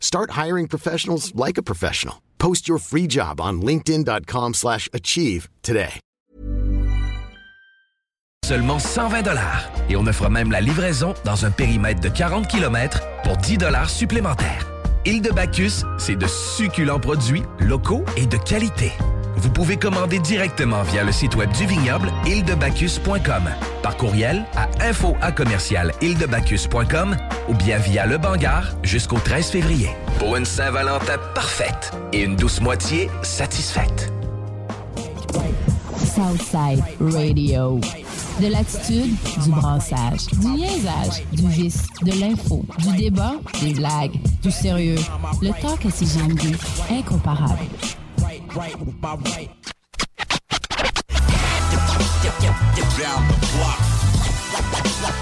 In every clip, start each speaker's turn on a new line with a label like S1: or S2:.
S1: Start hiring professionals like a professional. Post your free job on linkedin.com/achieve slash achieve today.
S2: Seulement 120 dollars et on offre même la livraison dans un périmètre de 40 km pour 10 dollars supplémentaires. Île de Bacchus, c'est de succulents produits locaux et de qualité. Vous pouvez commander directement via le site web du vignoble îledebacchus.com, par courriel à info ou bien via le Bangar jusqu'au 13 février. Pour une Saint-Valentin parfaite et une douce moitié satisfaite.
S3: Southside Radio. De l'attitude, du brassage, du liaisage, du vice, de l'info, du débat, des blagues, du sérieux. Le talk à CGMD, incomparable.
S4: Down the block.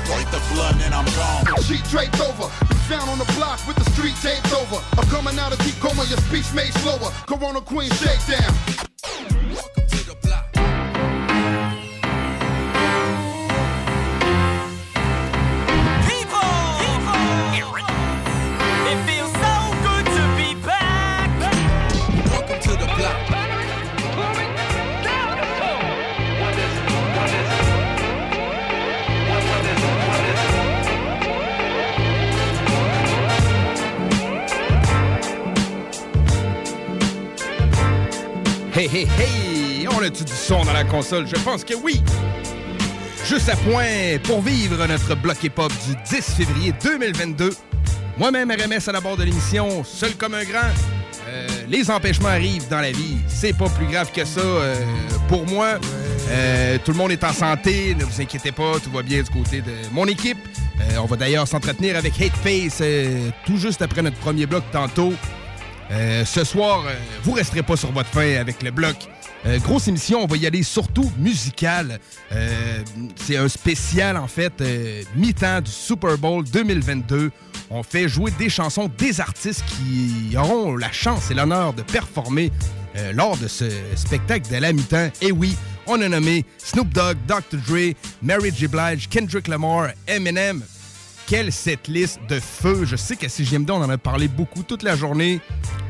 S4: Break the blood and I'm gone.
S5: Sheet draped over, found on the block with the street taped over. I'm coming out of deep coma, your speech made slower. Corona Queen shakedown.
S6: Hey, hey, hey! On a-tu du son dans la console? Je pense que oui! Juste à point pour vivre notre bloc hip-hop du 10 février 2022. Moi-même, RMS à la barre de l'émission, seul comme un grand. Euh, les empêchements arrivent dans la vie. C'est pas plus grave que ça euh, pour moi. Euh, tout le monde est en santé, ne vous inquiétez pas, tout va bien du côté de mon équipe. On va d'ailleurs s'entretenir avec Hateface euh, tout juste après notre premier bloc tantôt. Euh, ce soir, euh, vous resterez pas sur votre fin avec le bloc. Euh, grosse émission, on va y aller surtout musical. Euh, c'est un spécial, en fait, mi-temps du Super Bowl 2022. On fait jouer des chansons des artistes qui auront la chance et l'honneur de performer lors de ce spectacle de la mi-temps. Et oui, on a nommé Snoop Dogg, Dr. Dre, Mary J. Blige, Kendrick Lamar, Eminem, quelle cette liste de feu? Je sais qu'à CGMD, on en a parlé beaucoup toute la journée.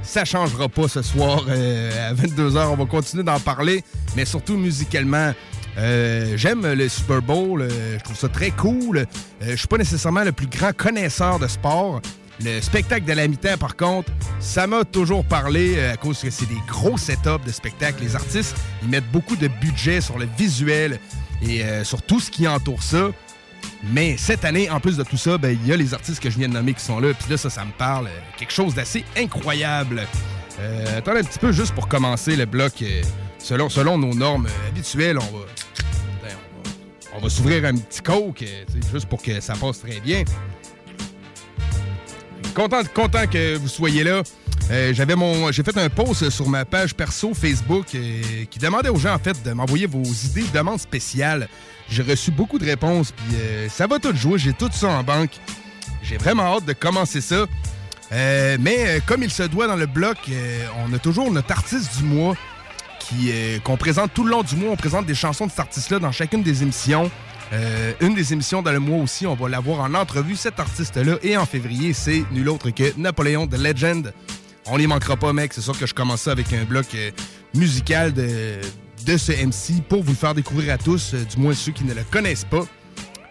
S6: Ça changera pas ce soir. euh, à 22h, on va continuer d'en parler, mais surtout musicalement. Euh, J'aime le Super Bowl, euh, je trouve ça très cool. Je suis pas nécessairement le plus grand connaisseur de sport. Le spectacle de la mi-temps, par contre, ça m'a toujours parlé à cause que c'est des gros setups de spectacles. Les artistes, ils mettent beaucoup de budget sur le visuel et sur tout ce qui entoure ça. Mais cette année, en plus de tout ça, ben, il y a les artistes que je viens de nommer qui sont là. Puis là, ça, ça me parle. euh, quelque chose d'assez incroyable. Euh, attendez un petit peu juste pour commencer le bloc. euh, selon, selon nos normes euh, habituelles, on va, Attends, on va, va s'ouvrir un petit coke, juste pour que ça passe très bien. Content, content que vous soyez là. J'avais mon, j'ai fait un post sur ma page perso Facebook qui demandait aux gens en fait de m'envoyer vos idées de demandes spéciales. J'ai reçu beaucoup de réponses puis euh, ça va tout jouer. J'ai tout ça en banque. J'ai vraiment hâte de commencer ça. Euh, mais euh, comme il se doit dans le bloc, on a toujours notre artiste du mois qu'on présente tout le long du mois. On présente des chansons de cet artiste-là dans chacune des émissions. Une des émissions dans le mois aussi, on va l'avoir en entrevue, cet artiste-là. Et en février, c'est nul autre que Napoléon de Legend. On les manquera pas, mec. C'est sûr que je commence ça avec un bloc musical de, de ce MC pour vous le faire découvrir à tous, euh, du moins ceux qui ne le connaissent pas.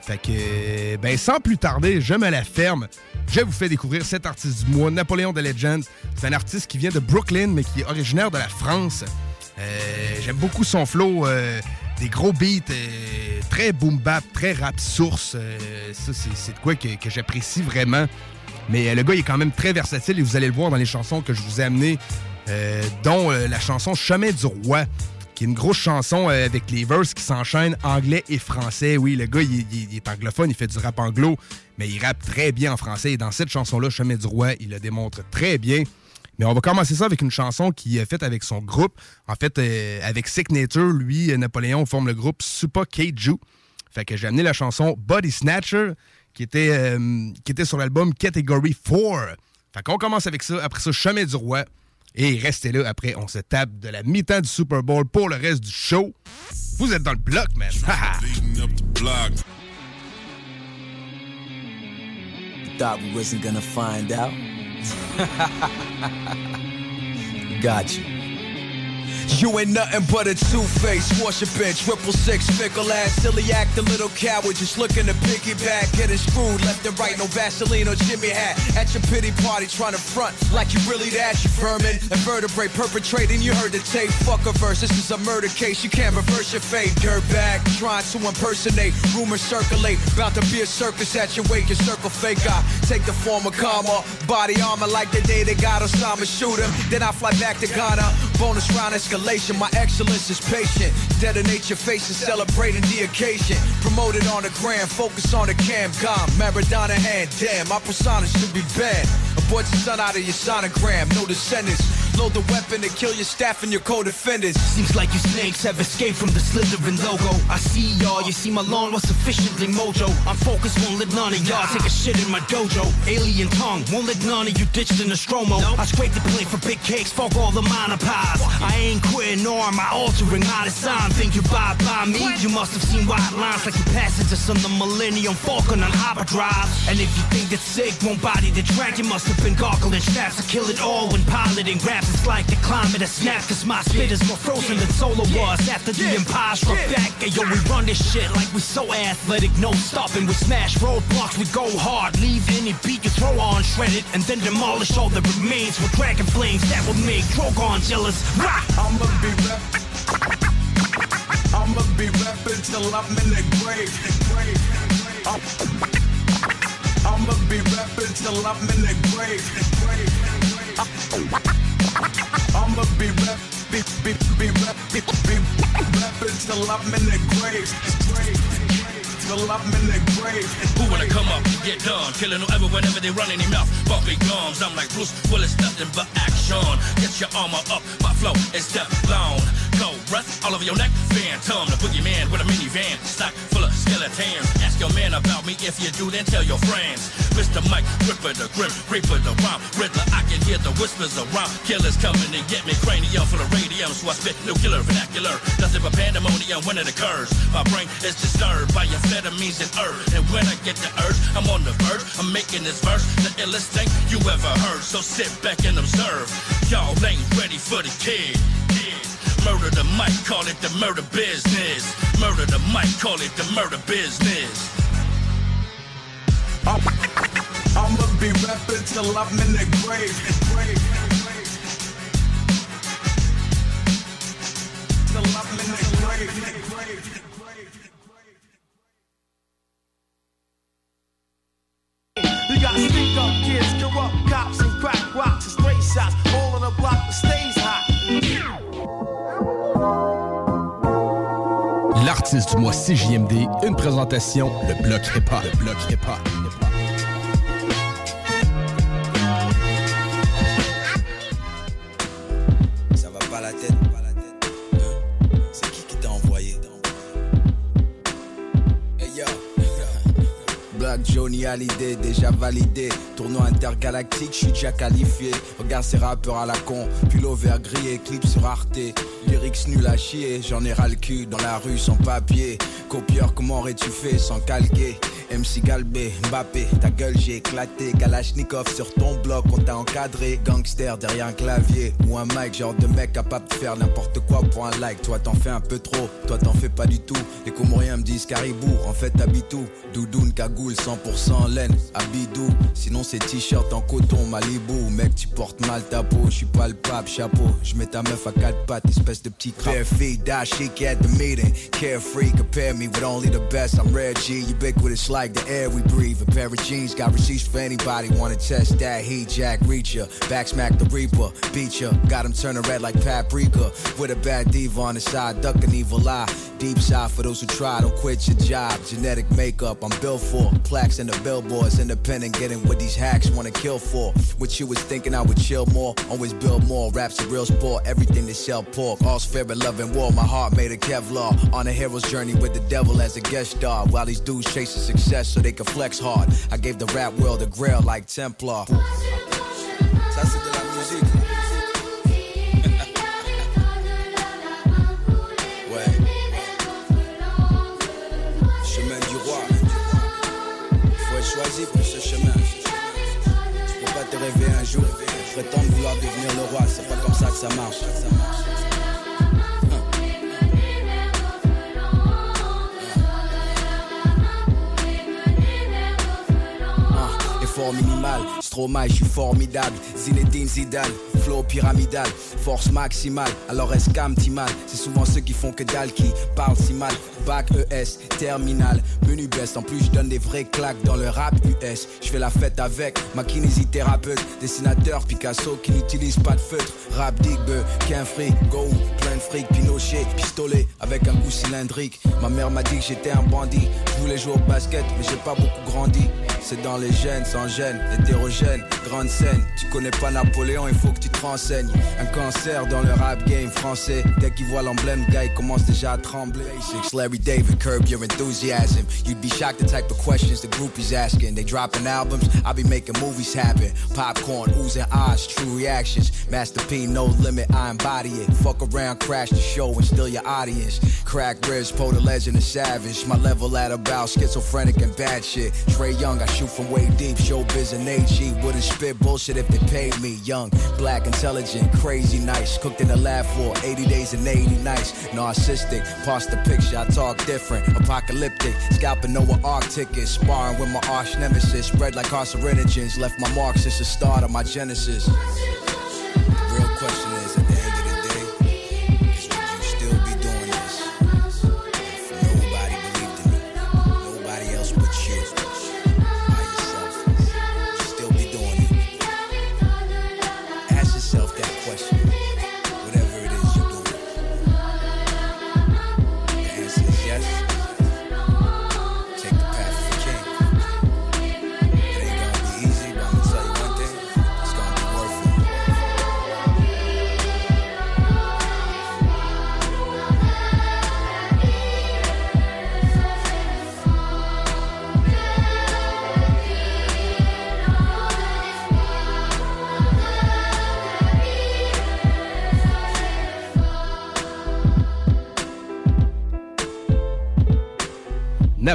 S6: Fait que, euh, ben, sans plus tarder, je me la ferme. Je vous fais découvrir cet artiste du mois, Napoléon de Legend. C'est un artiste qui vient de Brooklyn, mais qui est originaire de la France. Euh, J'aime beaucoup son flow, des gros beats, très boom bap, très rap source. Ça, c'est de quoi que, j'apprécie vraiment. Mais le gars, il est quand même très versatile et vous allez le voir dans les chansons que je vous ai amenées, dont la chanson Chemin du Roi, qui est une grosse chanson euh, avec les verses qui s'enchaînent anglais et français. Oui, le gars, il, est anglophone, il fait du rap anglo, mais il rappe très bien en français. Et dans cette chanson-là, Chemin du Roi, il le démontre très bien. Mais on va commencer ça avec une chanson qui est faite avec son groupe. En fait, euh, avec Sick Nature, lui et Napoléon forment le groupe Supa Keiju. Fait que j'ai amené la chanson Body Snatcher qui était, euh, qui était sur l'album Category 4. Fait qu'on commence avec ça. Après ça, Chemin du Roi. Et restez là. Après, on se tape de la mi-temps du Super Bowl pour le reste du show. Vous êtes dans le bloc, man.
S7: Thought we wasn't gonna find out. Got you. You ain't nothing but a two-face, worshiping triple six, fickle ass, silly act, a little coward, just looking to piggyback, getting screwed left and right, no Vaseline or Jimmy hat. At your pity party, trying to front like you really that, you vermin, invertebrate, perpetrating. You heard the tape, fuck a verse. This is a murder case, you can't reverse your fate. Dirtbag, trying to impersonate, rumors circulate, about to be a circus at your wake, your circle fake. I take the form of karma, body armor like the day they got Osama shoot him. Then I fly back to Ghana, bonus round My excellence is patient. Detonate your face and celebrating the occasion. Promoted on the gram, focus on the cam com. Maradona hand, damn, my persona should be banned. Abort your son out of your sonogram, no descendants. Load the weapon to kill your staff and your co-defendants.
S8: Seems like you snakes have escaped from the Slytherin logo. I see y'all, you see my lawn was sufficiently mojo. I'm focused, won't let none of y'all take a shit in my dojo. Alien tongue, won't let none of you ditch the Nostromo. I scrape the plate for big cakes, fuck all the minor pies. I ain't queer nor am I altering my design. Think you buy by me? You must have seen white lines like you pass into some the Millennium Falcon on hyperdrive. And if you think it's sick, won't body the track, you must have been gargling straps to kill it all when piloting raps. It's like the climate has snapped, cause my spit is more frozen than solar was after the empire struck back. Yo, we run this shit like we so athletic, no stopping. We smash roadblocks, we go hard, leave any beat you throw on shredded, and then demolish all that remains with dragon flames that will make Drogon jealous. Rah!
S7: I'ma be rap. I'ma be rapping till I'm in the grave. I'm- I'ma be rapping till I'm in the grave. I'ma be rap, be, be, be rap, be, be rapping till I'm in the grave. Till I'm in the grave.
S9: Who wanna come up get done? Killing whoever whenever they run their mouth. Bumping gums. I'm like Bruce Willis, nothing but action. Get your armor up. My flow is death Go rust all over your neck. Phantom, the boogeyman with a minivan. Stock full of skeletons. Ask your man about me. If you do, then tell your friends. Mr. Mike, Ripper, the Grim Reaper, the Rhyme Riddler. I can hear the whispers around. Killers coming to get me. Cranium full of radium. So I spit nuclear vernacular. Nothing but pandemonium when it occurs. My brain is disturbed by amphetamines and herb. And when I get the urge, I'm on the verge. I'm making this verse the illest thing you ever heard. So sit back and observe. Y'all ain't ready for the kid. Murder the mic, call it the murder business. Murder the mic, call it the murder business.
S7: I'ma be rapping till I'm in the grave. I'm.
S10: You got sneak up kids, corrupt cops, and crack rocks and straight shots. All on the block
S6: du mois 6 CJMD, une présentation, le bloc hip-hop, le bloc hip-hop.
S7: Johnny Hallyday, déjà validé. Tournoi intergalactique, je suis déjà qualifié. Regarde ces rappeurs à la con. Pull vert grillé, clip sur Arte. Lyrics nul à chier, j'en ai ras le cul dans la rue sans papier. Copieur, comment aurais-tu fait sans calquer? MC Galbé, Mbappé, ta gueule j'ai éclaté. Kalachnikov sur ton bloc, on t'a encadré. Gangster derrière un clavier ou un mic, genre de mec capable de faire n'importe quoi pour un like. Toi t'en fais un peu trop, toi t'en fais pas du tout. Les Comoriens me disent caribou, en fait t'habites où? Doudoune, cagoule, 100% laine, Abidou. Sinon c'est t-shirt en coton, Malibu. Mec, tu portes mal ta peau, je suis pas le pape, chapeau. Je mets ta meuf à quatre pattes, espèce de petit crap. Die chic at the meeting. Carefree, compare me with only the best. I'm Reggie, ubiquitous like the air we breathe. A pair of jeans, got receipts for anybody. Wanna test that heat, Jack Reacher. Back smack the Reaper, beat ya. Got him turning red like paprika. With a bad diva on the side, duck an evil eye. Deep side for those who try, don't quit your job. Genetic makeup, I'm built for. Plaques in the billboards, independent, getting what these hacks wanna kill for. What you was thinking I would chill more, always build more. Raps a real sport, everything they sell pork. All's fair and love and war, my heart made a Kevlar. On a hero's journey with the devil as a guest star. While these dudes chasing success so they can flex hard. I gave the rap world a grail like Templar. Ça c'est de la musique. ouais. Chemin du roi. Faut être choisi pour ce chemin. Tu peux pas te rêver un jour, prétendre vouloir devenir le roi. C'est pas comme ça que ça marche. Effort minimal, Stromae, je suis formidable. Zinedine Zidane, flow pyramidal, force maximale. Alors escam mal, c'est souvent ceux qui font que dalle qui parlent si mal. Bac ES, terminal, menu baisse. En plus, je donne des vrais claques dans le rap US. Je fais la fête avec ma kinésithérapeute, dessinateur Picasso qui n'utilise pas de feutre. Rap digbe, qu'un fric, go, plein de fric, Pinochet, pistolet avec un goût cylindrique. Ma mère m'a dit que j'étais un bandit. Je voulais jouer au basket, mais j'ai pas beaucoup grandi. C'est dans les gènes, sans gêne, hétérogène, grande scène. Tu connais pas Napoléon, il faut que tu te. Un cancer dans le rap game français. Dès qu'il voit l'emblème, le gars il commence déjà à trembler. Basics, Larry David, curb your enthusiasm. You'd be shocked the type of questions the groupies asking. They dropping albums, I be making movies happen. Popcorn, oozing eyes, true reactions. Master P, no limit, I embody it. Fuck around, crash the show and steal your audience. Crack ribs, po the legend of savage. My level at about schizophrenic and bad shit. Trae Young, I shoot from way deep. Showbiz and AG wouldn't spit bullshit if they paid me. Young, black, intelligent, crazy, nice. Cooked in the lab for 80 days and 80 nights. Narcissistic, past the picture, I talk different. Apocalyptic, scalping Noah Arc tickets. Sparring with my arch nemesis. Spread like carcinogens. Left my mark since the start of my genesis.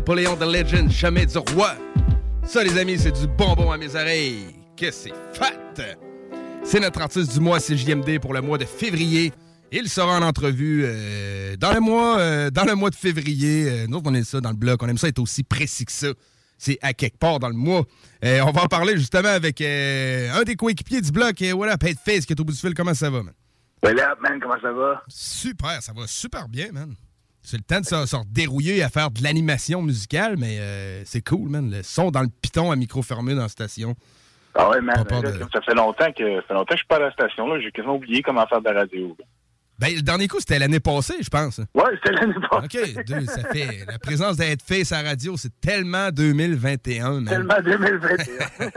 S6: Napoléon the Legend, jamais du roi. Ça, les amis, c'est du bonbon à mes oreilles. Que c'est fat! C'est notre artiste du mois CJMD pour le mois de février. Il sera en entrevue euh, dans, le mois, euh, dans le mois de février. Euh, nous, on aime ça dans le bloc. On aime ça être aussi précis que ça. C'est à quelque part dans le mois. On va en parler justement avec un des coéquipiers du bloc. Et voilà, Pate Face qui est au bout du fil. Comment ça va, man?
S11: What up, man? Comment ça va?
S6: Super, ça va super bien, man. C'est le temps de se, se dérouiller à faire de l'animation musicale, mais euh, c'est cool, man. Le son dans le piton à micro fermé dans la station.
S11: Ah ouais, man. Là,
S6: de-
S11: Ça fait longtemps que ça fait longtemps que je suis pas à la station. là. J'ai quasiment oublié comment faire de la radio. là.
S6: Ben, le dernier coup, c'était l'année passée, je pense.
S11: Ouais, c'était l'année passée.
S6: OK, deux, ça fait... La présence d'Headface à la radio, c'est tellement 2021, man.
S11: Tellement 2021.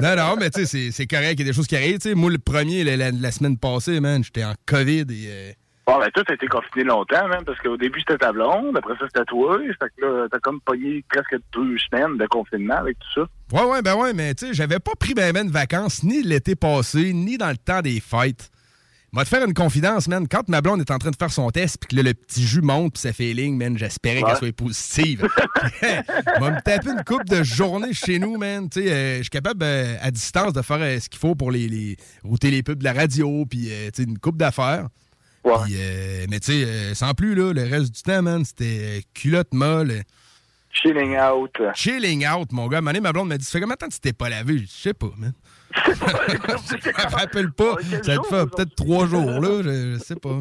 S6: Non, non, mais tu sais, c'est- c'est correct, il y a des choses qui arrivent. Tu sais, moi, le premier, la, la- la semaine passée, man, j'étais en COVID et... euh,
S11: Bon, ben, toi, t'as été confiné longtemps, man, parce qu'au début, c'était ta blonde, après ça, c'était toi. Fait que là, t'as comme pogné presque deux semaines de confinement avec tout ça.
S6: Ouais, ouais, ben ouais, mais tu sais, j'avais pas pris ben ben de vacances ni l'été passé, ni dans le temps des fêtes. Moi, te faire une confidence, man. Quand ma blonde est en train de faire son test, puis que là, le petit jus monte, puis ça fait ligne, man, j'espérais
S11: Ouais.
S6: qu'elle soit positive. Moi, me taper une coupe de journée chez nous, man. Tu sais, euh, je suis capable, euh, à distance, de faire euh, ce qu'il faut pour les, les router les pubs de la radio, puis, tu sais, une coupe d'affaires. Puis, euh, mais tu sais, euh, sans plus, là, le reste du temps, man, c'était euh, culotte molle.
S11: Chilling out.
S6: Chilling out, mon gars. Donné, ma blonde m'a dit, ça fait combien de temps que tu t'es pas lavé? Je sais pas, man. je me rappelle pas. Ça te fait peut-être trois jours, là. Je, je sais pas.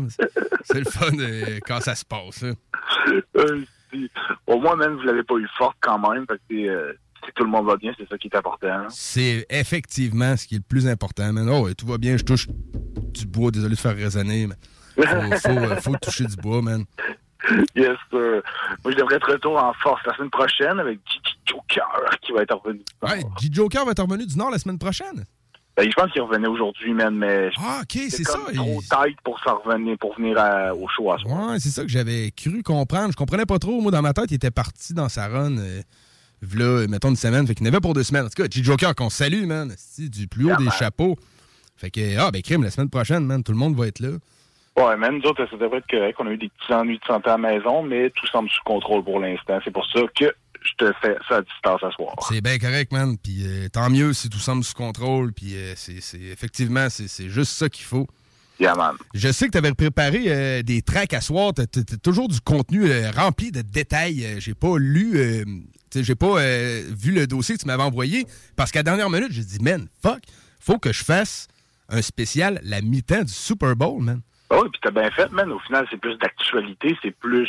S6: C'est- le fun euh, quand ça se passe.
S11: Euh, Au moins, même, vous l'avez pas eu forte quand même. Fait que, euh, si tout le monde va bien, c'est ça qui est important. hein.
S6: C'est effectivement ce qui est le plus important, man. Oh, tout va bien, je touche du bois. Désolé de faire résonner, mais faut, faut, euh, faut toucher du bois, man.
S11: Yes, sir. Moi, je devrais être retour en force la semaine prochaine avec Gigi Joker qui va être revenu.
S6: Ouais, G. Joker va être revenu du Nord la semaine prochaine.
S11: Ben, je pense qu'il revenait aujourd'hui, man, mais
S6: Ah, OK, c'est ça.
S11: trop tight pour s'en revenir, pour venir à- au show à soir.
S6: Ouais, c'est ça que j'avais cru comprendre. Je comprenais pas trop. Moi, dans ma tête, il était parti dans sa run. Euh, v'là, mettons une semaine. Fait qu'il y en avait pour deux semaines. En tout cas, G. Joker, qu'on salue, man. Du plus haut
S11: Yeah,
S6: des
S11: man.
S6: chapeaux. Fait que, ah, ben, crime, la semaine prochaine, man. Tout le monde va être là.
S11: Ouais, même nous autres, ça devrait être correct. On a eu des petits ennuis de santé à la maison, mais tout semble sous contrôle pour l'instant. C'est pour ça que je te fais ça à distance à soir.
S6: C'est bien correct, man. Puis euh, tant mieux si tout semble sous contrôle. Puis euh, c'est, c'est- effectivement, c'est, c'est juste ça qu'il faut.
S11: Yeah, man.
S6: Je sais que tu avais préparé euh, des tracks à soir. Tu as toujours du contenu rempli de détails. J'ai pas lu, j'ai pas vu le dossier que tu m'avais envoyé parce qu'à la dernière minute, j'ai dit, man, fuck, faut que je fasse un spécial la mi-temps du Super Bowl, man.
S11: Oui, puis t'as bien fait, man. Au final, c'est plus d'actualité, c'est plus...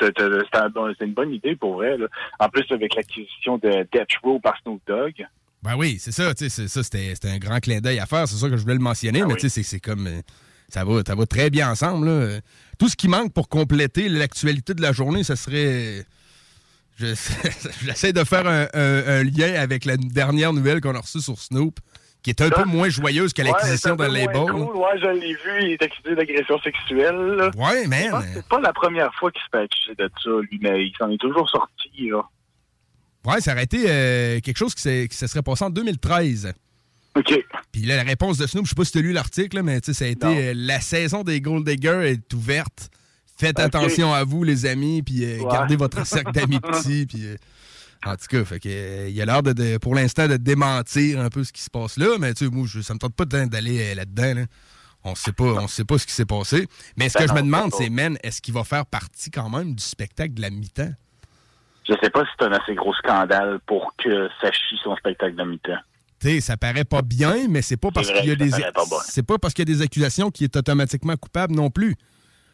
S11: C'est une bonne idée pour vrai. Là. En plus, avec l'acquisition de Death Row par Snoop Dogg.
S6: Ben oui, c'est ça, ça, c'était, un grand clin d'œil à faire, c'est ça que je voulais le mentionner, mais tu sais, c'est, comme, euh, ça va, ça va très bien ensemble, là. Tout ce qui manque pour compléter l'actualité de la journée, ça serait, je- j'essaie de faire un, un- un lien avec la dernière nouvelle qu'on a reçue sur Snoop, qui est un peu moins joyeuse que l'acquisition
S11: ouais,
S6: d'un label.
S11: cool. Ouais, je l'ai vu, il est accusé d'agression sexuelle. là.
S6: Ouais, man.
S11: C'est pas la première fois qu'il se fait accuser de ça, lui, mais il s'en est toujours sorti, là.
S6: Ouais, ça aurait été euh, quelque chose qui, se serait passé en 2013.
S11: OK.
S6: Puis là, la réponse de Snoop, je sais pas si tu as lu l'article, mais tu sais, ça a été euh, la saison des Gold Diggers est ouverte. Faites attention à vous, les amis, puis euh,
S11: Ouais.
S6: gardez votre cercle d'amis petits. Puis, en tout cas, fait que, euh, il a l'air, de, de- pour l'instant, de démentir un peu ce qui se passe là, mais tu sais, moi, je, ça me tente pas d'aller euh, là-dedans. là. On sait pas, on sait pas ce qui s'est passé. Mais ce
S11: Ben
S6: que je me demande,
S11: c'est
S6: man, est-ce qu'il va faire partie quand même du spectacle de la mi-temps?
S11: Je sais pas si c'est un assez gros scandale pour que ça chie son spectacle de mi-temps.
S6: Tu sais, ça paraît pas bien, mais c'est pas parce qu'il y a des
S11: bon.
S6: c'est pas parce qu'il y a des accusations qu'il est automatiquement coupable non plus.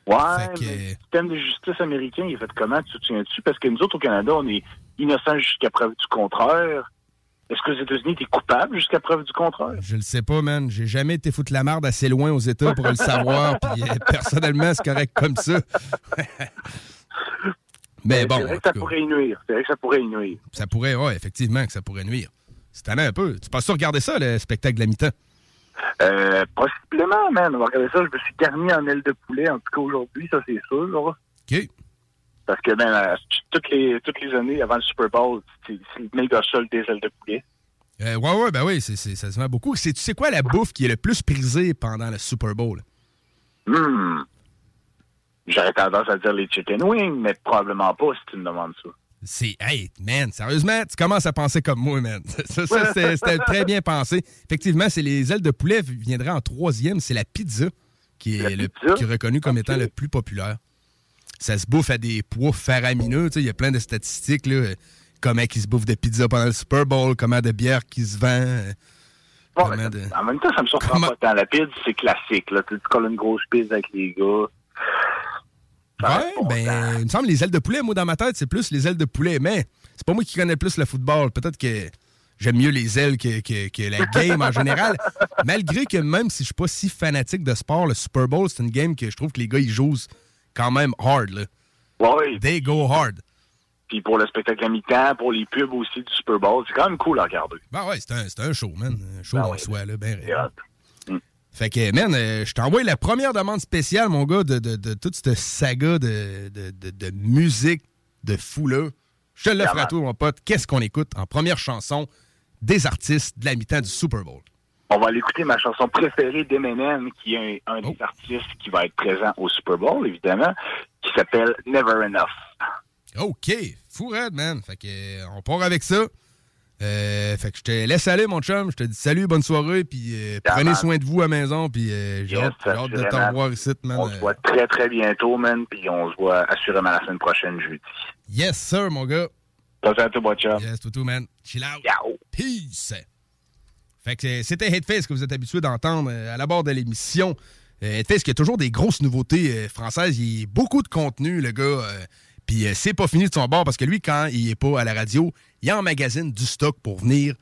S11: Ouais,
S6: Fait que-
S11: mais le système de justice américain, il est fait comment, tu te souviens-tu? Parce que nous autres, au Canada, on est innocents jusqu'à preuve du contraire. Est-ce que les États-Unis étaient coupables jusqu'à preuve du contraire?
S6: Je le sais pas, man. J'ai jamais été foutre la marde assez loin aux États pour le savoir. Puis euh, personnellement, c'est correct comme ça. Mais bon,
S11: C'est vrai que ça pourrait y nuire. C'est vrai que ça pourrait y nuire.
S6: ça pourrait, ouais, effectivement, que ça pourrait nuire. C'est un peu. Tu penses regarder ça, le spectacle de la mi-temps?
S11: Euh, possiblement, man. On va regarder ça. Je me suis garni en aile de poulet, en tout cas aujourd'hui, ça c'est sûr.
S6: OK.
S11: Parce que, ben, euh, toutes les, toutes les années avant le Super Bowl, c'est le méga solde des ailes de poulet.
S6: Euh, ouais, ouais, ben oui, ça se vend beaucoup. C'est, tu sais quoi la bouffe qui est le plus prisée pendant le Super Bowl?
S11: Hmm. J'aurais tendance à dire les chicken wings, mais probablement pas si tu me demandes ça.
S6: C'est, hey, man, sérieusement, tu commences à penser comme moi, man. Ça, c'était très bien pensé. Effectivement, c'est les ailes de poulet viendraient en troisième. C'est la pizza qui est, le, qui est reconnue comme étant le plus populaire. Ça se bouffe à des poids faramineux. Tu sais, Il y a plein de statistiques, là. Comment ils se bouffent de pizza pendant le Super Bowl, comment de bière qui se vend. euh,
S11: Bon,
S6: comment
S11: mais
S6: de-
S11: En même temps, ça me surprend pas tant. La pizza, c'est classique. Là. Tu colles une grosse pizza avec les gars.
S6: Ouais, ben, il me semble les ailes de poulet, moi, dans ma tête, c'est plus les ailes de poulet. Mais c'est pas moi qui connais plus le football. Peut-être que j'aime mieux les ailes que, que- que la game en général. Malgré que même si je suis pas si fanatique de sport, le Super Bowl, c'est une game que je trouve que les gars, ils jouent quand même hard. Là.
S11: Ouais.
S6: They go hard.
S11: Puis pour le spectacle à mi-temps, pour les pubs aussi du Super Bowl, c'est quand même cool à regarder.
S6: Ben ouais, c'est un, un show, man. Un show
S11: Ben
S6: en
S11: ouais.
S6: soi, là, ben
S11: hot.
S6: Fait que, man, euh, je t'envoie la première demande spéciale, mon gars, de, de- de toute cette saga de, de- de- de musique de fou, là. Je te l'offre à toi, mon pote. Qu'est-ce qu'on écoute en première chanson des artistes de la mi-temps du Super Bowl?
S11: On va aller écouter ma chanson préférée d'Eminem, qui est un, un des artistes qui va être présent au Super Bowl, évidemment, qui s'appelle Never Enough.
S6: OK. Fou raide, man. Fait que, euh, on part avec ça. Euh, fait que je te laisse aller, mon chum. Je te dis salut, bonne soirée, puis euh, prenez soin de vous à la maison, puis euh, j'ai
S11: Yes,
S6: hâte, de t'en revoir ici, man.
S11: On se voit très, très bientôt, man, puis on se voit assurément la semaine prochaine, jeudi.
S6: Yes, sir, mon gars.
S11: Attention à toi, mon chum.
S6: Yes, tout, tout, man. Chill out.
S11: Ciao.
S6: Peace. Fait que c'était Headface que vous êtes habitué d'entendre euh, à la barre de l'émission. Euh, Headface qui a toujours des grosses nouveautés euh, françaises. Il y a beaucoup de contenu, le gars. Puis c'est pas fini de son bord parce que lui, quand il est pas à la radio, il emmagasine du stock pour venir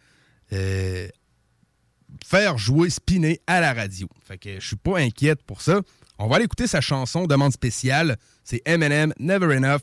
S6: faire jouer, spinner à la radio. Fait que je suis pas inquiète pour ça. On va aller écouter sa chanson Demande spéciale. C'est Eminem, Never Enough.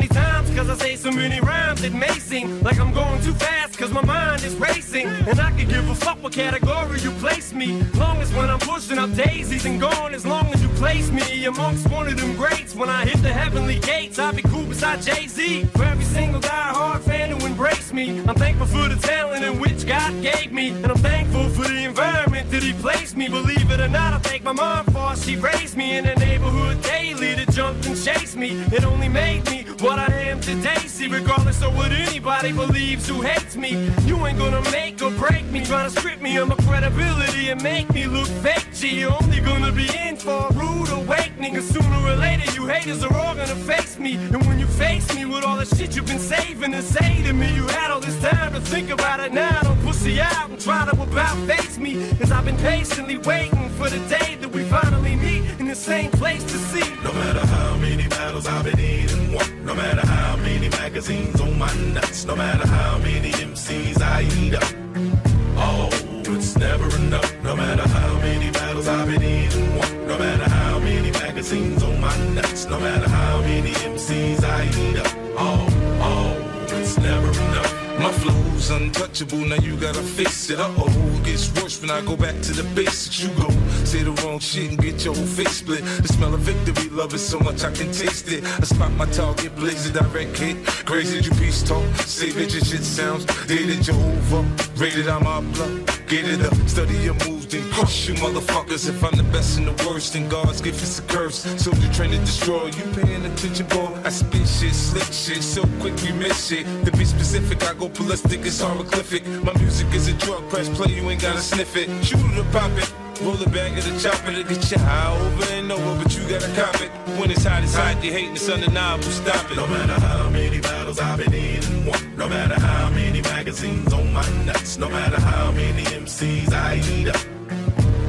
S12: times cause I say so many rhymes it may seem like I'm going too fast cause my mind is racing. And I could give a fuck what category you place me. Long as when I'm pushing up daisies and gone, as long as you place me amongst one of them greats. When I hit the heavenly gates, I'll be cool beside Jay-Z. For every single die-hard fan who embrace me. I'm thankful for the talent in which God gave me. And I'm thankful for the environment that he placed me. Believe it or not, I thank my mom for she raised me in the neighborhood daily to jump and chase me. It only made me what I am today. See, regardless of what anybody believes who hates me, you ain't gonna make or break me. Trying to strip me of my credibility and make me look fake. G, you're only gonna be in for a rude awakening. Cause sooner or later, you haters are all gonna face me. And when you face me with all the shit you've been saving to say to me, you had all this time to think about it now. Don't pussy out and try to about face me. Cause I've been patiently waiting for the day that we finally meet the same place to see.
S13: No matter how many battles I've been in and no matter how many magazines on my nuts, no matter how many MCs I eat up. Oh, it's never enough. No matter how many battles I've been in and no matter how many magazines on my nuts, no matter how many MCs I eat up. Oh.
S14: My flow's untouchable, now you gotta fix it. Uh oh, it gets worse when I go back to the basics. You go say the wrong shit and get your whole face split. The smell of victory, love it so much I can taste it. I spot my target, blaze a direct hit. Crazy you peace talk, say bitch shit sounds. Dated Jehovah, rated I'm up, Get it up, study your moves, then crush you motherfuckers. If I'm the best and the worst, then God's gift is a curse. So you train to destroy, you paying attention, boy. I spit shit, slick shit, so quick you miss it. To be specific, I go ballistic, it's hieroglyphic. My music is a drug, press play, you ain't gotta sniff it. Shoot it or pop it. Roll it back of the chopper to get you high over and over, but you gotta cop it. When it's hot, it's hot, you hating, it's undeniable, stop it.
S13: No matter how many battles I've been in won, no matter how many magazines on my nuts, no matter how many MCs I eat up.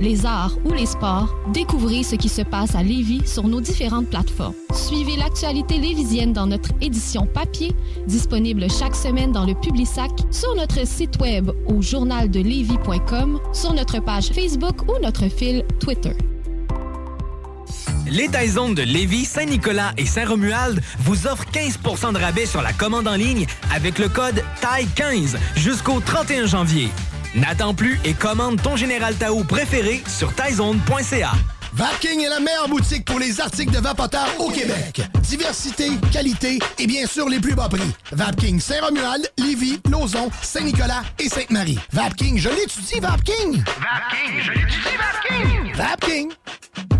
S15: les arts ou les sports, découvrez ce qui se passe à Lévis sur nos différentes plateformes. Suivez l'actualité lévisienne dans notre édition papier, disponible chaque semaine dans le Publisac, sur notre site web au journaldelevis.com, sur notre page Facebook ou notre fil Twitter.
S16: Les Taizones de Lévis, Saint-Nicolas et Saint-Romuald vous offrent 15% de rabais sur la commande en ligne avec le code TAI15 jusqu'au 31 janvier. N'attends plus et commande ton Général Tao préféré sur taizone.ca.
S17: Vapking est la meilleure boutique pour les articles de vapoteurs au Québec. Diversité, qualité et bien sûr les plus bas prix. Vapking Saint-Romuald, Lévis, Lauson, Saint-Nicolas et Sainte-Marie. Vapking, je l'étudie, Vapking!
S18: Vapking, je l'étudie, Vapking!
S17: Vapking!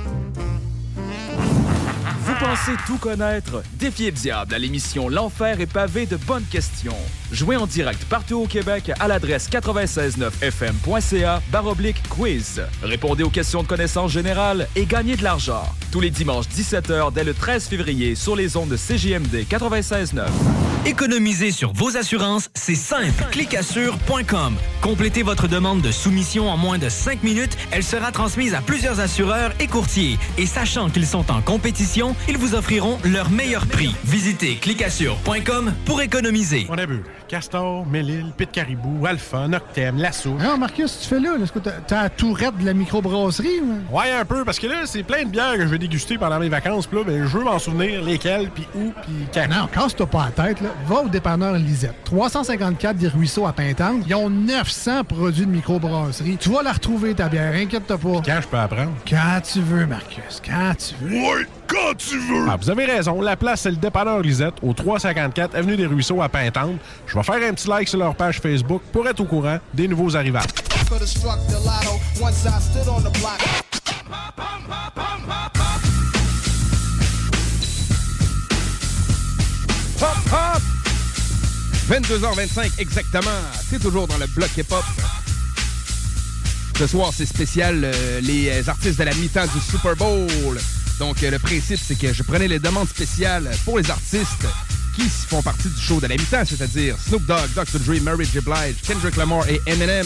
S19: Pensez tout connaître? Défiez le diable à l'émission L'Enfer est pavé de bonnes questions. Jouez en direct partout au Québec à l'adresse 969fm.ca baroblique quiz. Répondez aux questions de connaissance générale et gagnez de l'argent. Tous les dimanches 17h dès le 13 février sur les ondes de CJMD 96.9.
S16: Économiser sur vos assurances, c'est simple. Clicassure.com. Complétez votre demande de soumission en moins de 5 minutes. Elle sera transmise à plusieurs assureurs et courtiers. Et sachant qu'ils sont en compétition, ils vous offriront leur meilleur prix. Visitez clicassure.com pour économiser.
S20: On a vu. Castor, Mélile, Pit Caribou, Alpha, Noctem, La Souche.
S21: Non, Marcus, tu fais là? Est-ce que t'as t'as la tourette de la microbrasserie? ou?
S20: Ouais, un peu, parce que là, c'est plein de bières que je vais déguster pendant mes vacances. Puis là, ben, je veux m'en souvenir lesquelles, puis où, puis quand.
S21: Non, casse-toi pas la tête, là. Va au dépanneur Lisette. 354 des Ruisseaux à Pintante. Ils ont 900 produits de microbrasserie. Tu vas la retrouver, ta bière, inquiète-toi pas.
S20: Quand je peux apprendre?
S21: Quand tu veux, Marcus. Quand tu veux.
S20: Ouais, quand tu veux! Ah, vous avez raison. La place, c'est le dépanneur Lisette, au 354 Avenue des Ruisseaux à Pintante. Je vais faire un petit like sur leur page Facebook pour être au courant des nouveaux arrivages.
S6: Hop, hop! 22h25 exactement. C'est toujours dans le bloc hip-hop. Ce soir, c'est spécial euh, les artistes de la mi-temps du Super Bowl. Donc, euh, le principe, c'est que je prenais les demandes spéciales pour les artistes qui font partie du show de la mi-temps, c'est-à-dire Snoop Dogg, Dr. Dre, Mary J. Blige, Kendrick Lamar et Eminem.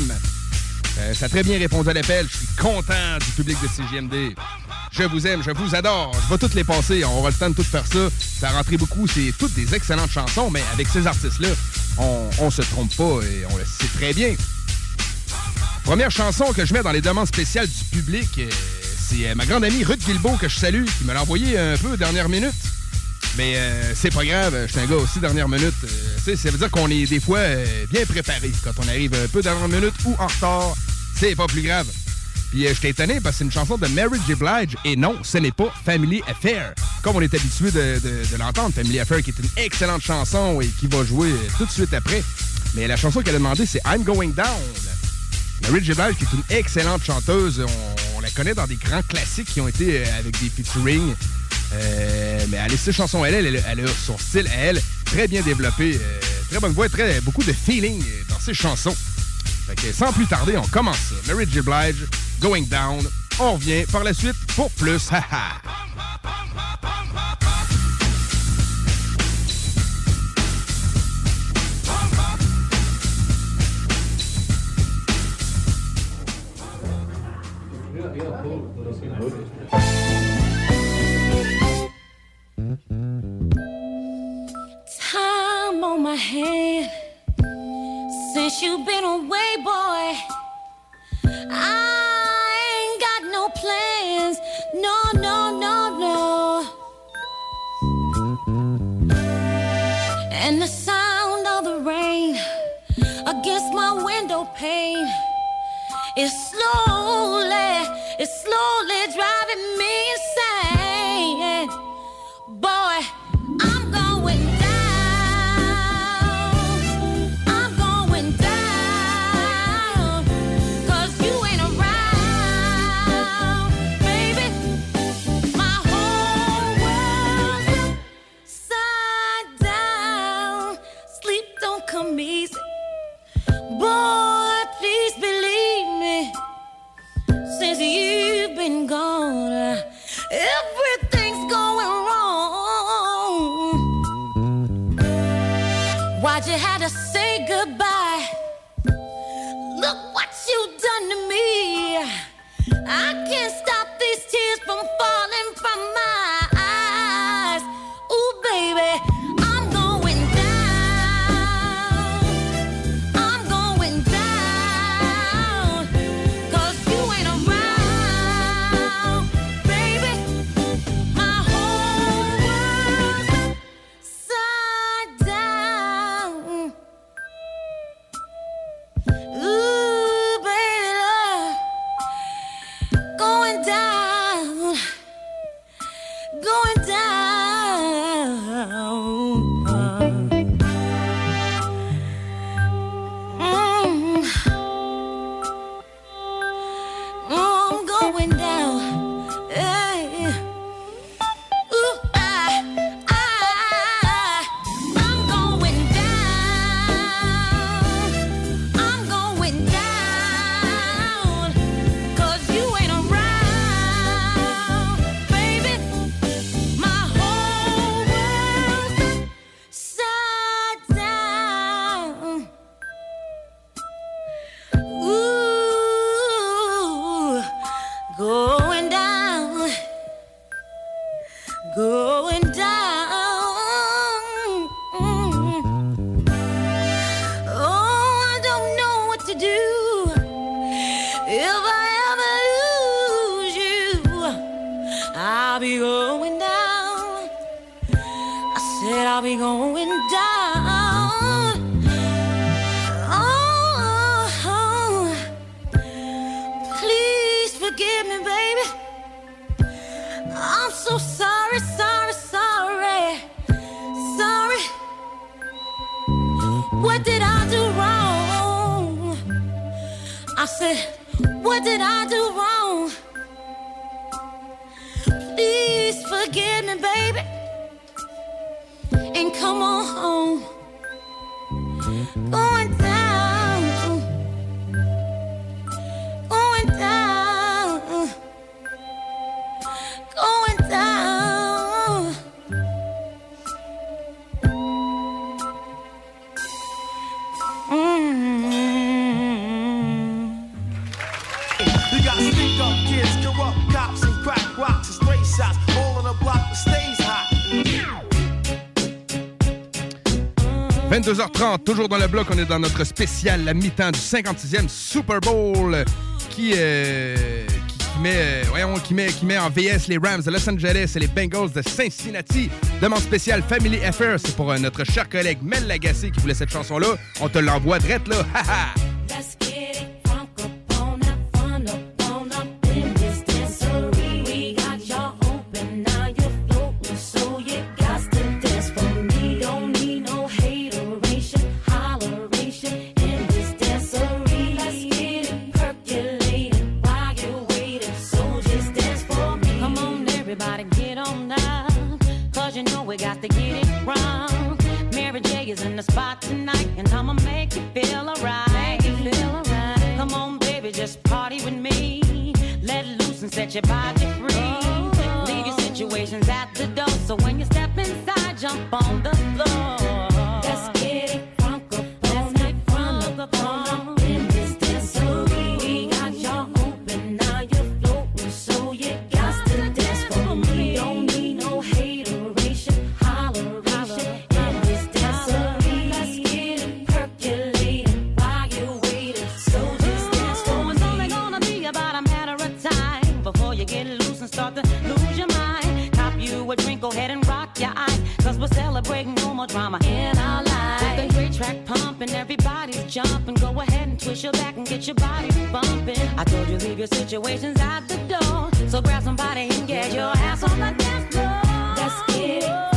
S6: Euh, ça a très bien répondu à l'appel. Je suis content du public de CGMD. Je vous aime, je vous adore. Je vais toutes les passer. On aura le temps de tout faire ça. Ça a rentré beaucoup. C'est toutes des excellentes chansons, mais avec ces artistes-là, on, on se trompe pas et on le sait très bien. Première chanson que je mets dans les demandes spéciales du public, euh, c'est euh, ma grande amie Ruth Guilbeault que je salue, qui me l'a envoyé un peu dernière minute. Mais euh, c'est pas grave, je suis un gars aussi dernière minute. Euh, ça veut dire qu'on est des fois euh, bien préparé. Quand on arrive un peu dernière minute ou en retard, c'est pas plus grave. Puis t'ai étonné parce que c'est une chanson de Mary J. Blige et non, ce n'est pas Family Affair. Comme on est habitué de, de- l'entendre, Family Affair qui est une excellente chanson et qui va jouer tout de suite après. Mais la chanson qu'elle a demandé, c'est I'm Going Down. Mary J. Blige, qui est une excellente chanteuse, on la connaît dans des grands classiques qui ont été euh, avec des featuring. Euh, mais elle a ses chansons, elle, elle, elle a son style, elle, très bien développé, euh, très bonne voix, très, beaucoup de feeling dans ses chansons. Fait que sans plus tarder, on commence ça. Mary J. Blige, Going Down. On revient par la suite pour plus.
S22: Time on my hand since you've been away, boy. I ain't got no plans. No, no, no, no. And the sound of the rain against my window pane is slowly, it's slowly driving me insane. I can't stop these tears from falling
S23: 22h30, toujours dans le bloc, on est dans notre spécial, la mi-temps du 56e Super Bowl qui, euh, qui, met, euh, qui, met, qui met en VS les Rams de Los Angeles et les Bengals de Cincinnati. Demande spéciale Family Affair, c'est pour euh, notre cher collègue Mel Lagacé qui voulait cette chanson-là. On te l'envoie direct là.
S24: your back and get your body bumping. I told you leave your situations out the door. So grab somebody and get your ass on the dance floor.
S22: Let's get it.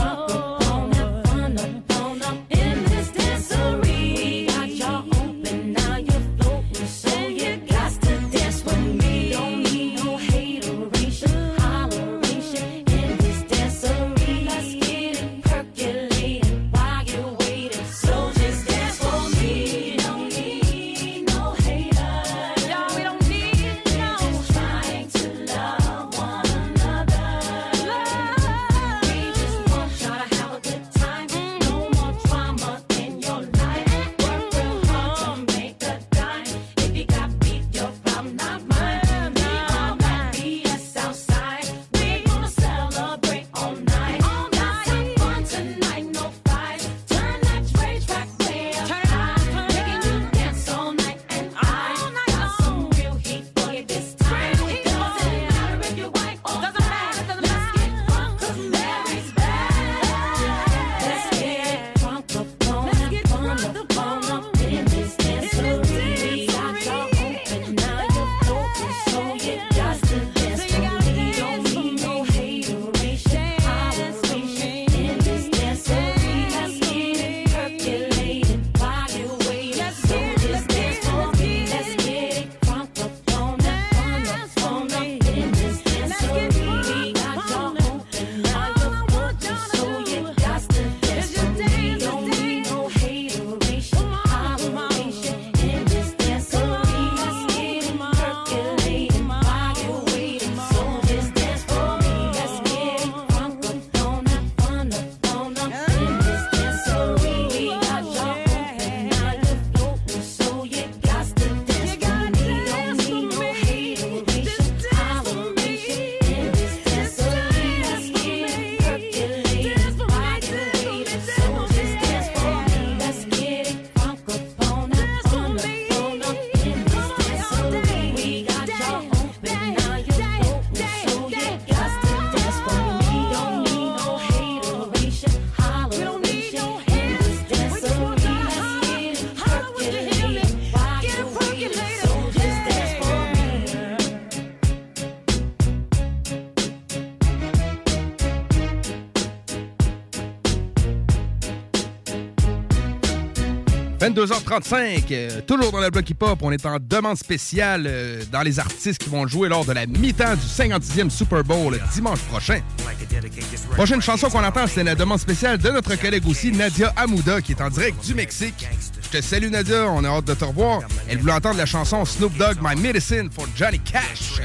S6: 22h35, euh, toujours dans le bloc hip-hop, on est en demande spéciale euh, dans les artistes qui vont jouer lors de la mi-temps du 56e Super Bowl dimanche prochain. Prochaine chanson qu'on entend, c'est la demande spéciale de notre collègue aussi, Nadia Amouda, qui est en direct du Mexique. Je te salue Nadia, on a hâte de te revoir. Elle voulait entendre la chanson Snoop Dogg, My Medicine for Johnny Cash.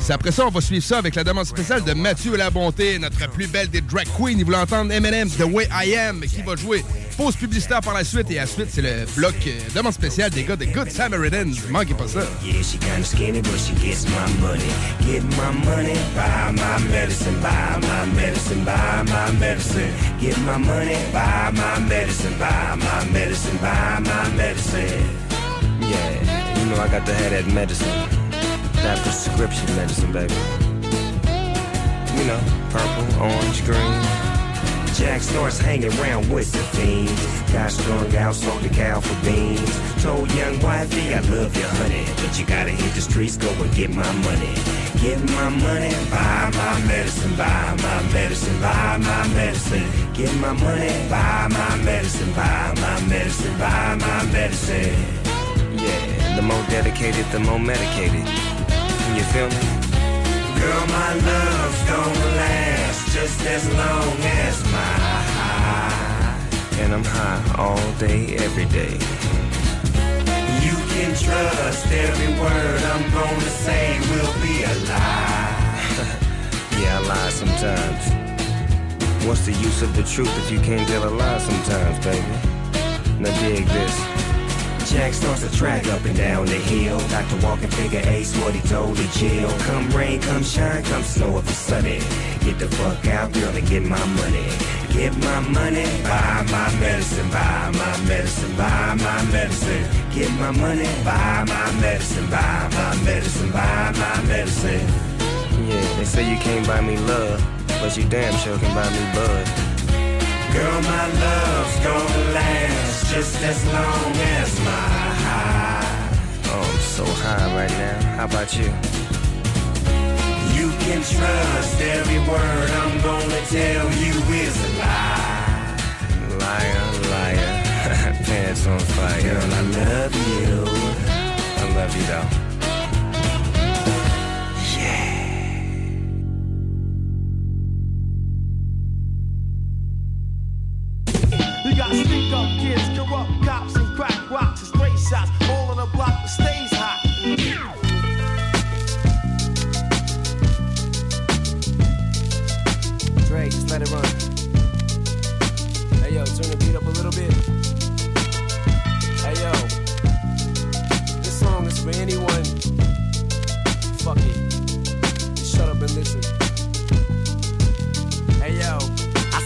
S6: C'est après ça, on va suivre ça avec la demande spéciale de Mathieu La Bonté, notre plus belle des drag queens. Il voulait entendre Eminem, The Way I Am, qui va jouer. Pause publicitaire par la suite et à la suite, c'est le bloc euh, demande spéciale des gars de Good Samaritans. Manquez pas ça.
S25: Yeah, she kinda skinny, but she gets my money. Get my money, buy my medicine, buy my medicine, buy my medicine. Get my money, buy my medicine, buy my medicine, buy my medicine.
S26: Yeah, you know I got to have that medicine. That prescription medicine, baby. You know, purple, orange, green.
S25: Jack starts hanging around with the fiends. Got strung out, sold the cow for beans. Told young wifey, I love you, honey. But you gotta hit the streets, go and get my money. Get my money, buy my medicine, buy my medicine, buy my medicine. Get my money, buy my medicine, buy my medicine, buy my medicine.
S26: Yeah, the more dedicated, the more medicated. You feel me?
S25: Girl, my love's gonna last just as long as my high.
S26: And I'm high all day, every day.
S25: You can trust every word I'm gonna say will be a lie.
S26: Yeah, I lie sometimes. What's the use of the truth if you can't tell a lie sometimes, baby? Now dig this.
S25: Jack starts to track up and down the hill. Dr. Walking figure ace what he told the jail. Come rain, come shine, come snow if it's sunny. Get the fuck out, girl, and get my money. Get my money, buy my medicine, buy my medicine, buy my medicine. Get my money, buy my medicine, buy my medicine, buy my medicine.
S26: Yeah, they say you can't buy me love, but you damn sure can buy me bud.
S25: Girl, my love's gonna last just as long as my high.
S26: Oh, I'm so high right now. How about you?
S25: You can trust every word I'm gonna tell you is a lie.
S26: Liar, liar. Pants on fire.
S25: Girl, I love you.
S26: I love you though. Yeah.
S27: You got stink up shots.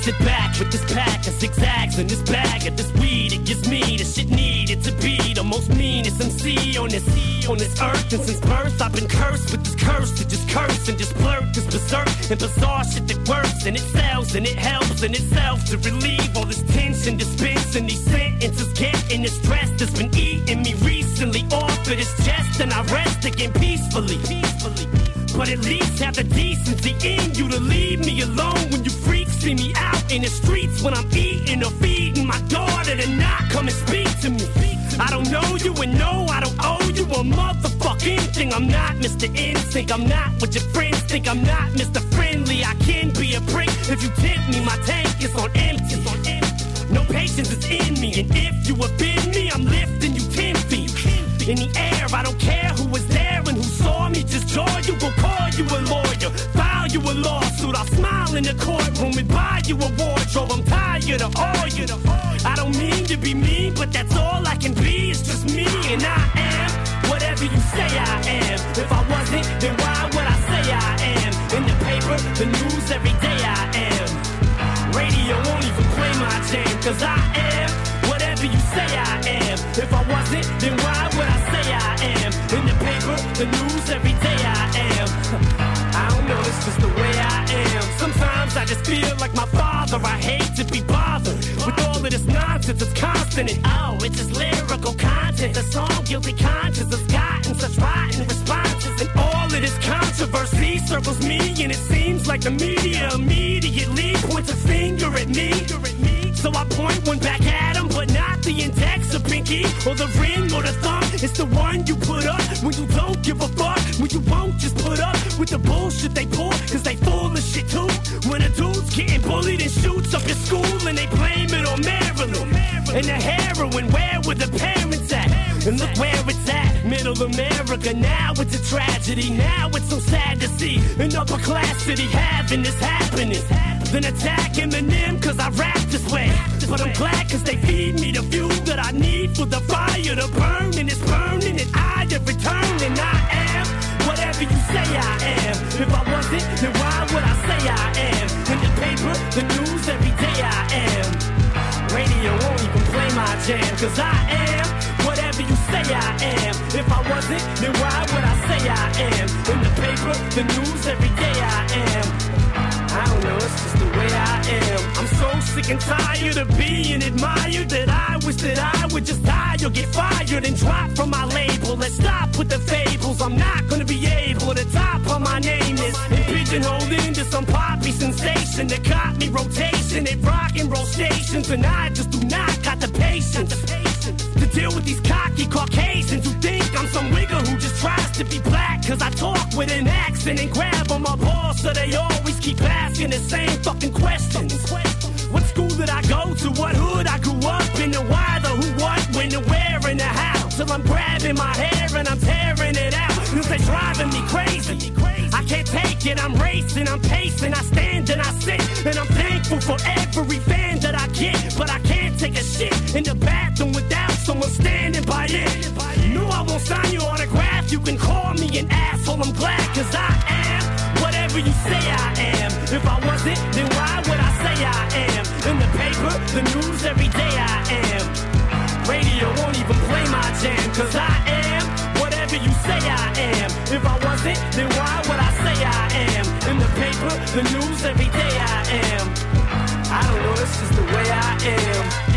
S12: Sit back with this pack of zigzags and this bag of this weed. It gives me the shit needed to be the most meanest MC on this on this earth. And since birth, I've been cursed with this curse to just curse and just blurt this berserk and bizarre shit that works and it sells and it helps in itself to relieve all this tension, dispensing these sentences, getting the stress that's been eating me recently off of this chest, and I rest again peacefully. Peacefully. But at least have the decency in you to leave me alone when you freaks see me out in the streets when I'm eating or feeding my daughter to not come and speak to me. I don't know you and no, I don't owe you a motherfucking thing. I'm not Mr. Instinct, I'm not what your friends think. I'm not Mr. Friendly, I can be a prick if you tempt me. My tank is on empty. It's on empty. No patience is in me, and if you offend me, I'm lifting you ten feet in the air. I don't care who was there and who saw me. Just joy you will call you a file you a lawsuit. I'll smile in the courtroom and buy you a wardrobe. I'm tired of all you. I don't mean to be mean, but that's all I can be. It's just me, and I am whatever you say I am. If I wasn't, then why would I say I am? In the paper, the news, every day I am. Radio won't even play my jam, cause I am whatever you say I am. If I wasn't, then why would I say I am? In the paper, the news, I just feel like my father. I hate to be bothered with all of this nonsense. It's constant and oh, it's just lyrical content. The song Guilty Conscience has gotten such rotten responses. And all of this controversy circles me, and it seems like the media immediately points a finger at me. So I point one back at him, but not the index or pinky or the ring or the thumb. It's the one you put up when you don't give a fuck. When you won't just put up with the bullshit they pull, cause they full of shit too. When a dude's getting bullied and shoots up your school and they blame it on Marilyn. And the heroin, where were the parents at? And look where it's at, middle America. Now it's a tragedy. Now it's so sad to see an upper class city having this happening. Then attack Eminem cause I rap this way. But I'm glad cause they feed me the fuel that I need for the fire to burn. And it's burning and I have returned and I am whatever you say I am. If I wasn't, then why would I say I am? In the paper, the news, every day I am. Radio won't even play my jam cause I am whatever you say I am. If I wasn't, then why would I say I am? In the paper, the news, every day I am. I don't know, it's just the way I am. I'm so sick and tired of being admired that I wish that I would just die or get fired and drop from my label. Let's stop with the fables. I'm not gonna be able to top on my name is and pigeonholed into some poppy sensation that caught me rotation at rock and roll stations, and I just do not got the patience. Deal with these cocky Caucasians who think I'm some wigger who just tries to be black. Cause I talk with an accent and grab on my balls, so they always keep asking the same fucking questions. What school did I go to? What hood I grew up in? The why, the who, what, when, the where, and the how. Till I'm grabbing my hair and I'm tearing it out. Cause they driving me crazy. I can't take it, I'm racing, I'm pacing, I stand and I sit. And I'm thankful for every fan that I get. But I can't take a shit in the bathroom without someone standing by it. No, I won't sign your autograph. You can call me an asshole, I'm glad, cause I am whatever you say I am. If I wasn't, then why would I say I am? In the paper, the news, every day I am. Radio won't even play my jam, cause I am whatever you say I am. If I wasn't, then why would I say I am? In the paper, the news, every day I am. I don't know, it's just the way I am.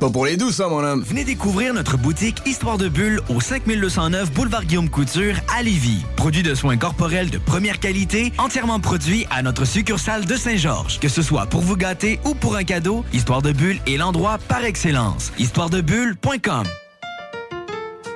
S16: Pas pour les doux, ça, mon homme. Venez découvrir notre boutique Histoire de Bulle au 5209 Boulevard Guillaume Couture à Lévis. Produit de soins corporels de première qualité, entièrement produit à notre succursale de Saint-Georges. Que ce soit pour vous gâter ou pour un cadeau, Histoire de Bulle est l'endroit par excellence. Histoiredebulle.com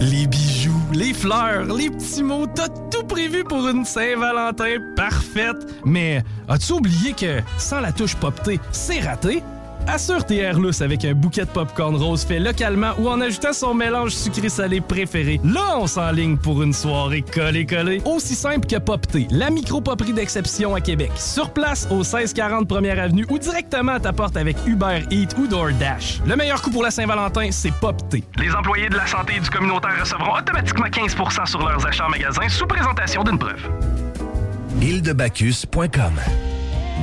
S28: Les bijoux, les fleurs, les petits mots, t'as tout prévu pour une Saint-Valentin parfaite. Mais as-tu oublié que sans la touche poptée, c'est raté? Assure tes airlus avec un bouquet de popcorn rose fait localement ou en ajoutant son mélange sucré-salé préféré. Là, on s'enligne pour une soirée collée-collée. Aussi simple que Popté, la micro-poperie d'exception à Québec. Sur place au 1640 Première Avenue ou directement à ta porte avec Uber Eats ou DoorDash. Le meilleur coup pour la Saint-Valentin, c'est Popté.
S29: Les employés de la santé et du communautaire recevront automatiquement 15% sur leurs achats en magasin sous présentation d'une preuve.
S2: îledebacchus.com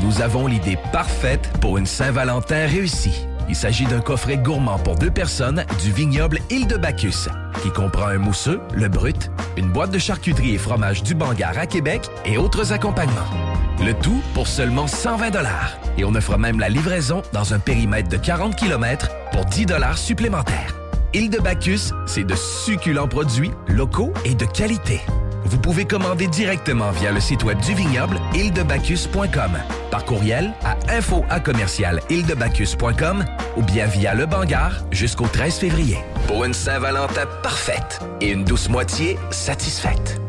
S2: Nous avons l'idée parfaite pour une Saint-Valentin réussie. Il s'agit d'un coffret gourmand pour deux personnes du vignoble Île de Bacchus, qui comprend un mousseux, le brut, une boîte de charcuterie et fromage du Bangar à Québec et autres accompagnements. Le tout pour seulement 120 dollars. Et on offre même la livraison dans un périmètre de 40 km pour 10 dollars supplémentaires. Île de Bacchus, c'est de succulents produits locaux et de qualité. vous pouvez commander directement via le site web du vignoble ildebacchus.com, par courriel à info ou bien via le Bangar jusqu'au 13 février. Pour une Saint-Valentin parfaite et une douce moitié satisfaite.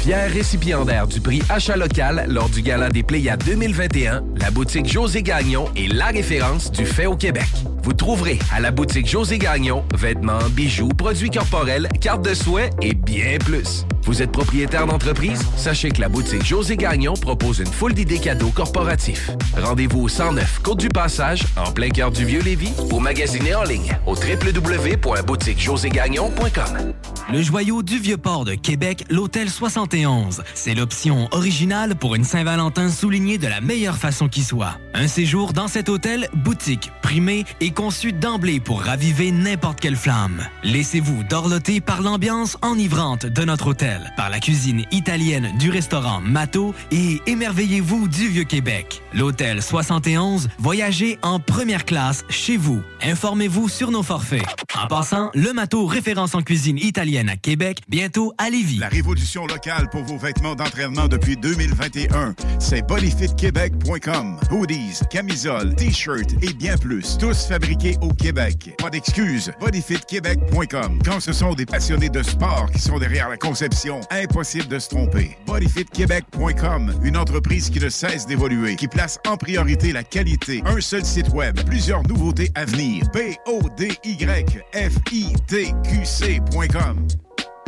S2: Fier récipiendaire du prix Achat local lors du Gala des Pléiades 2021, la boutique José Gagnon est la référence du fait au Québec. Vous trouverez à la boutique José Gagnon vêtements, bijoux, produits corporels, cartes de soins et bien plus. Vous êtes propriétaire d'entreprise? Sachez que la boutique José Gagnon propose une foule d'idées cadeaux corporatifs. Rendez-vous au 109 Côte du Passage, en plein cœur du Vieux-Lévis, ou magasinez en ligne au www.boutiquejoségagnon.com.
S16: Le joyau du Vieux-Port de Québec, l'Hôtel 71. C'est l'option originale pour une Saint-Valentin soulignée de la meilleure façon qui soit. Un séjour dans cet hôtel, boutique, primé et conçu d'emblée pour raviver n'importe quelle flamme. Laissez-vous dorloter par l'ambiance enivrante de notre hôtel, par la cuisine italienne du restaurant Mato et émerveillez-vous du Vieux-Québec. L'Hôtel 71, voyagez en première classe chez vous. Informez-vous sur nos forfaits. En passant, le Mato référence en cuisine italienne à Québec, bientôt à Lévis.
S30: La révolution locale pour vos vêtements d'entraînement depuis 2021, c'est bodyfitquebec.com. Hoodies, camisoles, t-shirts et bien plus. Tous fabriqués au Québec. Pas d'excuses. bodyfitquebec.com. Quand ce sont des passionnés de sport qui sont derrière la conception, impossible de se tromper. bodyfitquebec.com, une entreprise qui ne cesse d'évoluer, qui place en priorité la qualité. Un seul site web, plusieurs nouveautés à venir. B O D Y F I T Q C.com.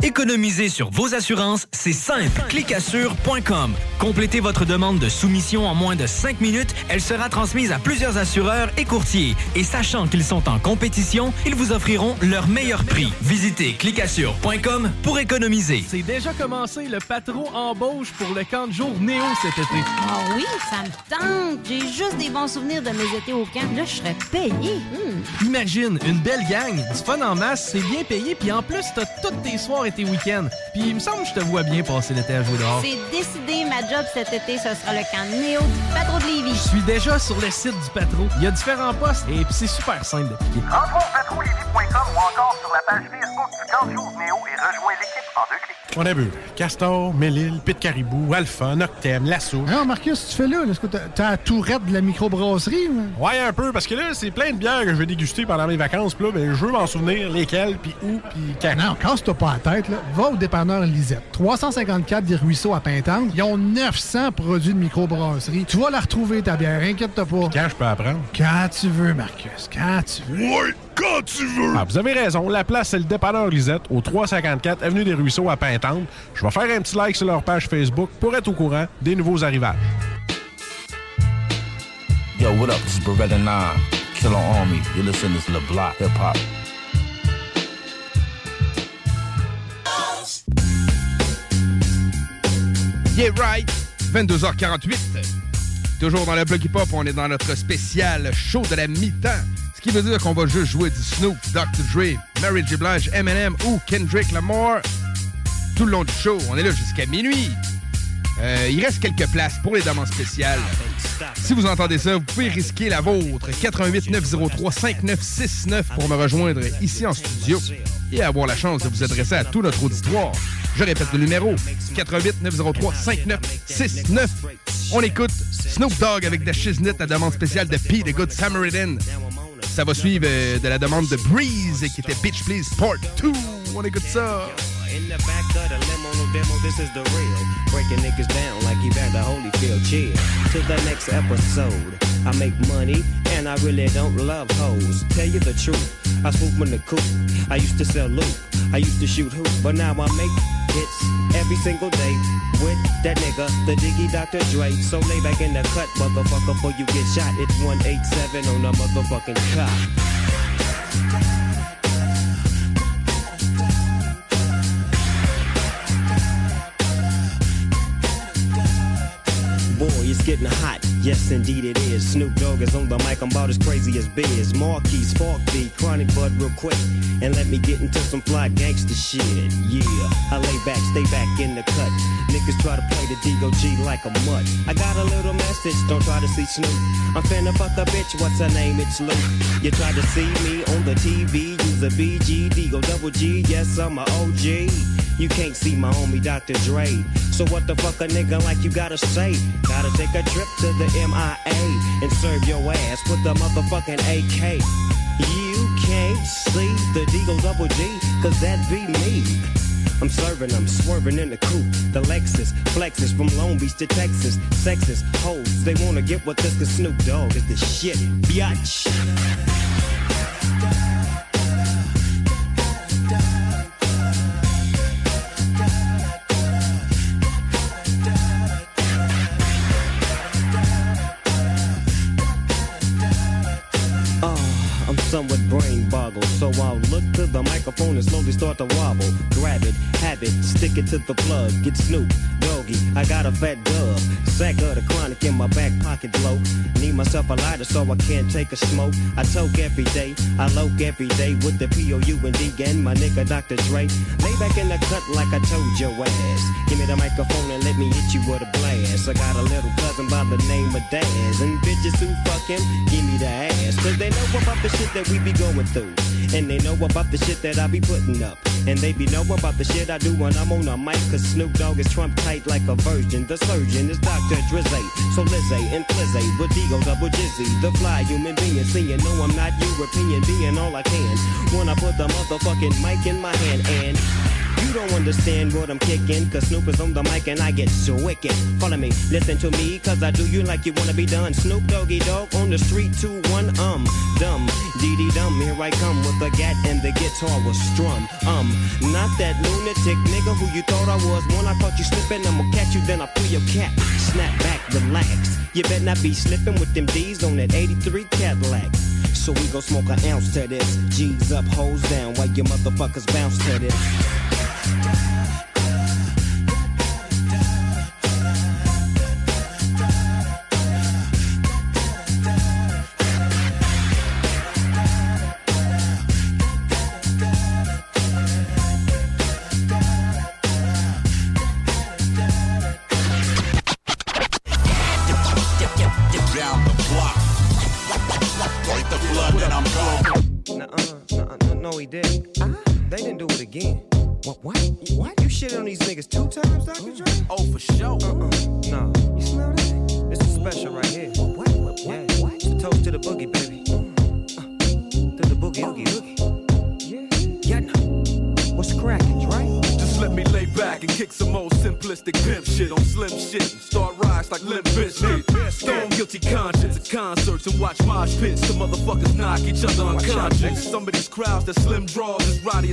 S16: Économiser sur vos assurances, c'est simple. Clicassure.com. Complétez votre demande de soumission en moins de 5 minutes. Elle sera transmise à plusieurs assureurs et courtiers. Et sachant qu'ils sont en compétition, ils vous offriront leur meilleur prix. Visitez clicassure.com pour économiser.
S28: C'est déjà commencé le patron embauche pour le camp de jour Néo cet été.
S31: Ah oui, ça me tente. J'ai juste des bons souvenirs de mes étés au camp. Là, je serais payé. Hmm.
S28: Imagine, une belle gang, du fun en masse, c'est bien payé, puis en plus, t'as toutes tes soirs et tes week-ends. Puis il me semble que je te vois bien passer l'été à jouer dehors.
S31: C'est décidé, ma job cet été, ce sera le camp Néo du Patro de Lévis.
S28: Je suis déjà sur le site du Patro. Il y a différents postes et puis c'est super simple d'appliquer.
S32: Rentre au patrouillevie.com ou encore sur la page Facebook du camp jour Néo et rejoins l'équipe en deux clics.
S20: On a vu Castor, Mélile, Pit Caribou, Alpha, Noctem, Lasso.
S21: Non, Marcus, tu fais là? Est-ce que t'as- t'as la tourette de la microbrasserie? ou?
S20: Ouais, un peu, parce que là, c'est plein de bières que je vais déguster pendant mes vacances. Puis là, ben, je veux m'en souvenir lesquelles, puis où, puis quand.
S21: Non, casse-toi pas la tête. Là. Va au dépanneur Lisette. 354 des Ruisseaux à Pintante. Ils ont 900 produits de microbrasserie. Tu vas la retrouver, ta bière. Inquiète-toi pas.
S20: Quand je peux apprendre?
S21: Quand tu veux, Marcus. Quand tu veux.
S20: Ouais, quand tu veux! Ah, vous avez raison. La place, c'est le dépanneur Lisette, au 354 Avenue des Ruisseaux à Pintante. Je vais faire un petit like sur leur page Facebook pour être au courant des nouveaux arrivages.
S33: Yo, what up? This is Beretta 9, Killer Army. You're listening to the Block Hip Hop.
S6: Yeah, right. 22h48. Toujours dans le bloc hip-hop, on est dans notre spécial show de la mi-temps. Ce qui veut dire qu'on va juste jouer du Snoop, Dr. Dre, Mary J. Blige, Eminem ou Kendrick Lamar tout le long du show. On est là jusqu'à minuit. Euh, il reste quelques places pour les demandes spéciales. Si vous entendez ça, vous pouvez risquer la vôtre. 88 903 5969 pour me rejoindre ici en studio et avoir la chance de vous adresser à tout notre auditoire. Je répète le numéro 88 903 5969. On écoute Snoop Dogg avec The Shiznit, la demande spéciale de P, The Good Samaritan. Ça va suivre euh, de la demande de Breeze qui était Bitch Please Part 2. On écoute ça.
S25: In the back of the limo, no demo, this is the real. Breaking niggas down like Evander Holyfield. Chill to the next episode. I make money and I really don't love hoes. Tell you the truth, I swoop in the coop. I used to sell loot, I used to shoot hoop, but now I make hits every single day with that nigga, the Diggy Dr. Dre. So lay back in the cut, motherfucker, before you get shot. It's 187 on the motherfucking cop. Getting hot. Yes, indeed it is. Snoop Dogg is on the mic. I'm about as crazy as Biz. Markie, B, Chronic Bud, real quick. And let me get into some fly gangster shit. Yeah, I lay back, stay back in the cut. Niggas try to play the D-O-G like a mutt. I got a little message, don't try to see Snoop. I'm finna fuck a bitch, what's her name? It's Luke. You try to see me on the TV, use a BG, D-O double G. Yes, I'm a OG. You can't see my homie Dr. Dre. So what the fuck a nigga like you gotta say? Gotta take a trip to the MIA and serve your ass with the motherfucking AK. You can't see the Deagle Double G, cause that be me. I'm serving them, swerving in the coupe. The Lexus flexes from Long Beach to Texas. Sexist hoes, they wanna get with this cause Snoop Dogg is the shit. Biatch. Somewhat brain boggled, so I'll look to the microphone and slowly start to wobble. Grab it, have it, stick it to the plug. Get Snoop, doggy, I got a fat dub. Sack of the chronic in my back pocket blow. Need myself a lighter so I can't take a smoke. I toke every day, I loke every day with the P-O-U and D and my nigga Dr. Dre. Lay back in the cut like I told your ass. Give me the microphone and let me hit you with a blast. I got a little cousin by the name of Daz. And bitches who fuck him, give me the ass. Cause they know about the shit that we be going through. And they know about the shit that I be putting up. And they be know about the shit I do when I'm on a mic. Cause Snoop Dogg is Trump tight like a virgin. The surgeon is Dr. Drizzy. So Lizzie and Flizzy with Digo double jizzy. The fly human being. Seeing no, I'm not European. Being all I can. When I put the motherfucking mic in my hand. And you don't understand what I'm kicking. Cause Snoop is on the mic and I get so wicked. Follow me, listen to me. Cause I do you like you wanna be done. Snoop Doggy Dogg on the street. Two, one, um. Dumb. Dee dee dum. Here I come with the gat and the guitar was strum. Um. Not that lunatic nigga who you thought I was. When I caught you slipping, I'ma catch you, then I pull your cap. Snap back, relax. You better not be slipping with them D's on that 83 Cadillac. So we gon' smoke an ounce to this. G's up, hoes down, while you motherfuckers bounce to this.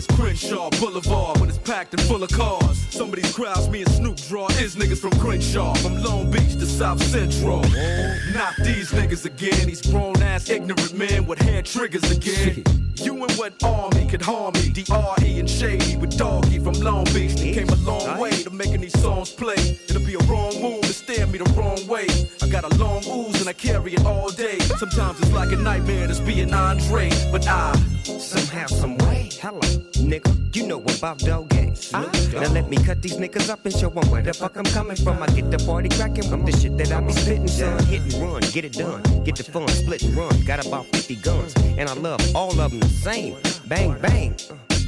S25: Is
S34: Crenshaw Boulevard when it's packed and full of cars. Some of these crowds me and Snoop draw is niggas from Crenshaw, from Long Beach to South Central. Not these niggas again, these grown ass ignorant men with hair triggers again. You and what army could harm me? D.R.E. and Shady with Doggy from Long Beach. They came a long way to making these songs play. It'll be a wrong move to stare me the wrong way. I got a long ooze and I carry it all day. Sometimes it's like a nightmare to be an Andre, but I
S25: let me cut these niggas up and show 'em where the fuck I'm coming from. I get the party cracking with the shit that I be spitting, son. Hit and run, get it done. Get the fun, split and run. Got about 50 guns, and I love all of them the same. Bang, bang.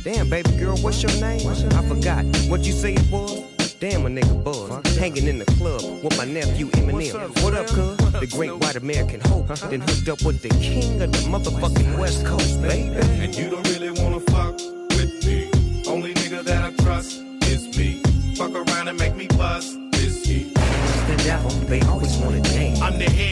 S25: Damn, baby girl, what's your name? I forgot what you say it was. Damn, a nigga buzz. Hanging in the club with my nephew Eminem. What up, cuz? The great white American hope. Then hooked up with the king of the motherfucking West Coast, baby.
S35: And you don't really wanna
S25: the
S36: head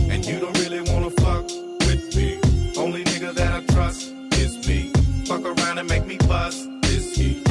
S35: And you don't really wanna fuck with me. Only nigga that I trust is me. Fuck around and make me bust this heat.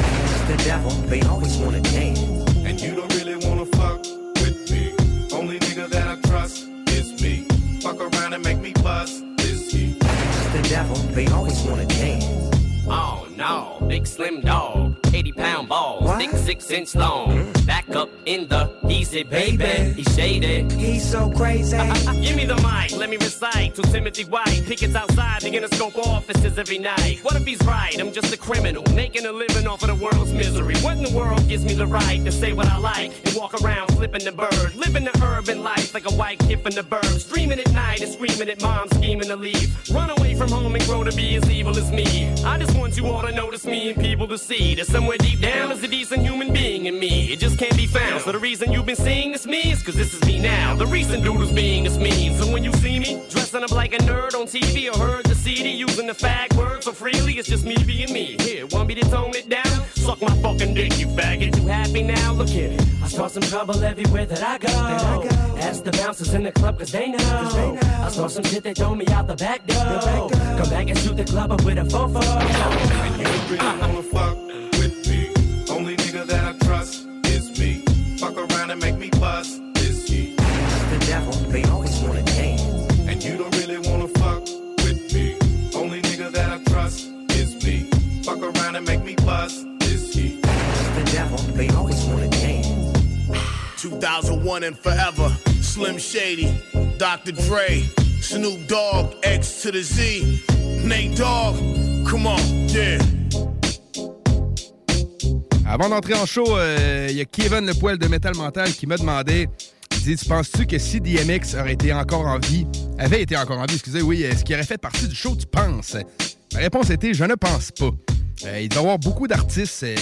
S25: The devil, they always wanna name.
S35: And you don't really wanna fuck with me. Only nigga that I trust is me. Fuck around and make me bust this heat.
S25: The devil, they always wanna name.
S37: Oh no, big slim dog.
S12: 80 pound balls, thick six inch long. Back up in the baby. He's shaded.
S38: He's so crazy.
S12: Give me the mic, let me recite to Timothy White. Pickets outside, the Interscope offices every night. What if he's right? I'm just a criminal, making a living off of the world's misery. What in the world gives me the right to say what I like and walk around flipping the bird? Living the urban life like a white kid from the burbs. Dreaming at night and screaming at mom, scheming to leave. Run away from home and grow to be as evil as me. I just want you all to notice me and people to see that somewhere deep down is a decent human being in me. It just can't be found. So the reason you've been seeing this me is cause this is me now. The recent who's being is me. So when you see me dressing up like a nerd on TV or heard the CD using the fag word so freely, it's just me being me. Here, want me to tone it down? Suck my fucking dick, you faggot. You happy now? Look here. I start some trouble everywhere that I go. Ask the bouncers in the club cause they know. I saw some shit that throw me out the back door. Come back and shoot the club up with a fofo.
S39: You really wanna fuck
S38: They always wanna dance.
S35: 2001 and forever. Slim Shady, Dr. Dre, Snoop Dogg, X to the Z, Nate Dogg. Come on, yeah.
S6: Avant d'entrer en show, euh, il y a Kevin Le Poil de Metal Mental qui m'a demandé il dit, Tu penses-tu que si DMX aurait été encore en vie, avait été encore en vie, excusez, oui, est-ce qu'il aurait fait partie du show, tu penses? Ma réponse était Je ne pense pas. Euh, il doit y avoir beaucoup d'artistes euh,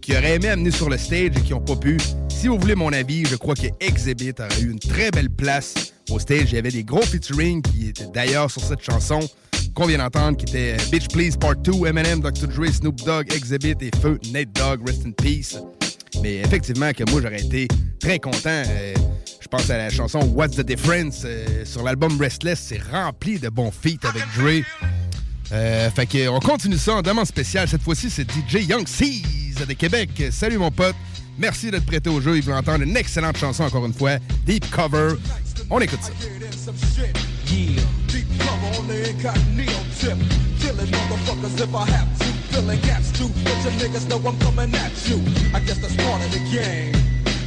S6: qui auraient aimé amener sur le stage et qui n'ont pas pu. Si vous voulez mon avis, je crois que Exhibit aurait eu une très belle place au stage. Il y avait des gros featuring qui étaient d'ailleurs sur cette chanson qu'on vient d'entendre, qui était euh, Bitch Please Part 2, Eminem, Dr. Dre, Snoop Dogg, Exhibit et Feu, Nate Dogg, Rest in Peace. Mais effectivement, que moi, j'aurais été très content. Je pense à la chanson What's the Difference sur l'album Restless. C'est rempli de bons feats avec Dre. Euh, fait que on continue ça en demande spéciale. Cette fois-ci, c'est DJ Young Seas de Québec. Salut mon pote. Merci d'être prêté au jeu. Il veut entendre une excellente chanson encore une fois. Deep Cover. On écoute ça.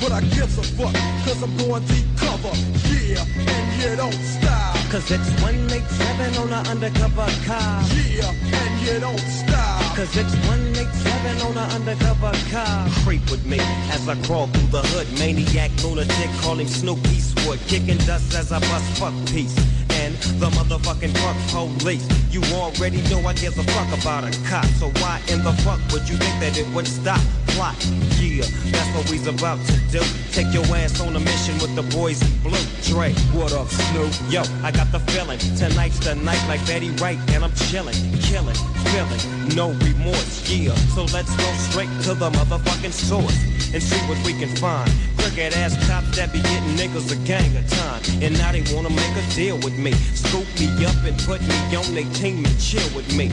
S34: But I gives a fuck, cause I'm going deep cover. Yeah, and you don't stop.
S25: Cause it's 187 on an undercover car.
S34: Yeah, and you don't stop.
S25: Cause it's 187 on an undercover car. Creep with me as I crawl through the hood. Maniac lunatic, call him Snoop Eastwood. Kicking dust as I bust fuck peace. The motherfucking fuck police. You already know I give a fuck about a cop. So why in the fuck would you think that it would stop? Plot. Yeah, that's what we's about to do. Take your ass on a mission with the boys in blue. Dre, what up, Snoop? Yo, I got the feeling. Tonight's the night like Betty Wright, and I'm chilling, killing, feeling, no remorse. Yeah, so let's go straight to the motherfucking source and see what we can find. Crooked ass cops that be getting niggas a gang of time, and now they wanna make a deal with me. Scoop me up and put me on they team and chill with me.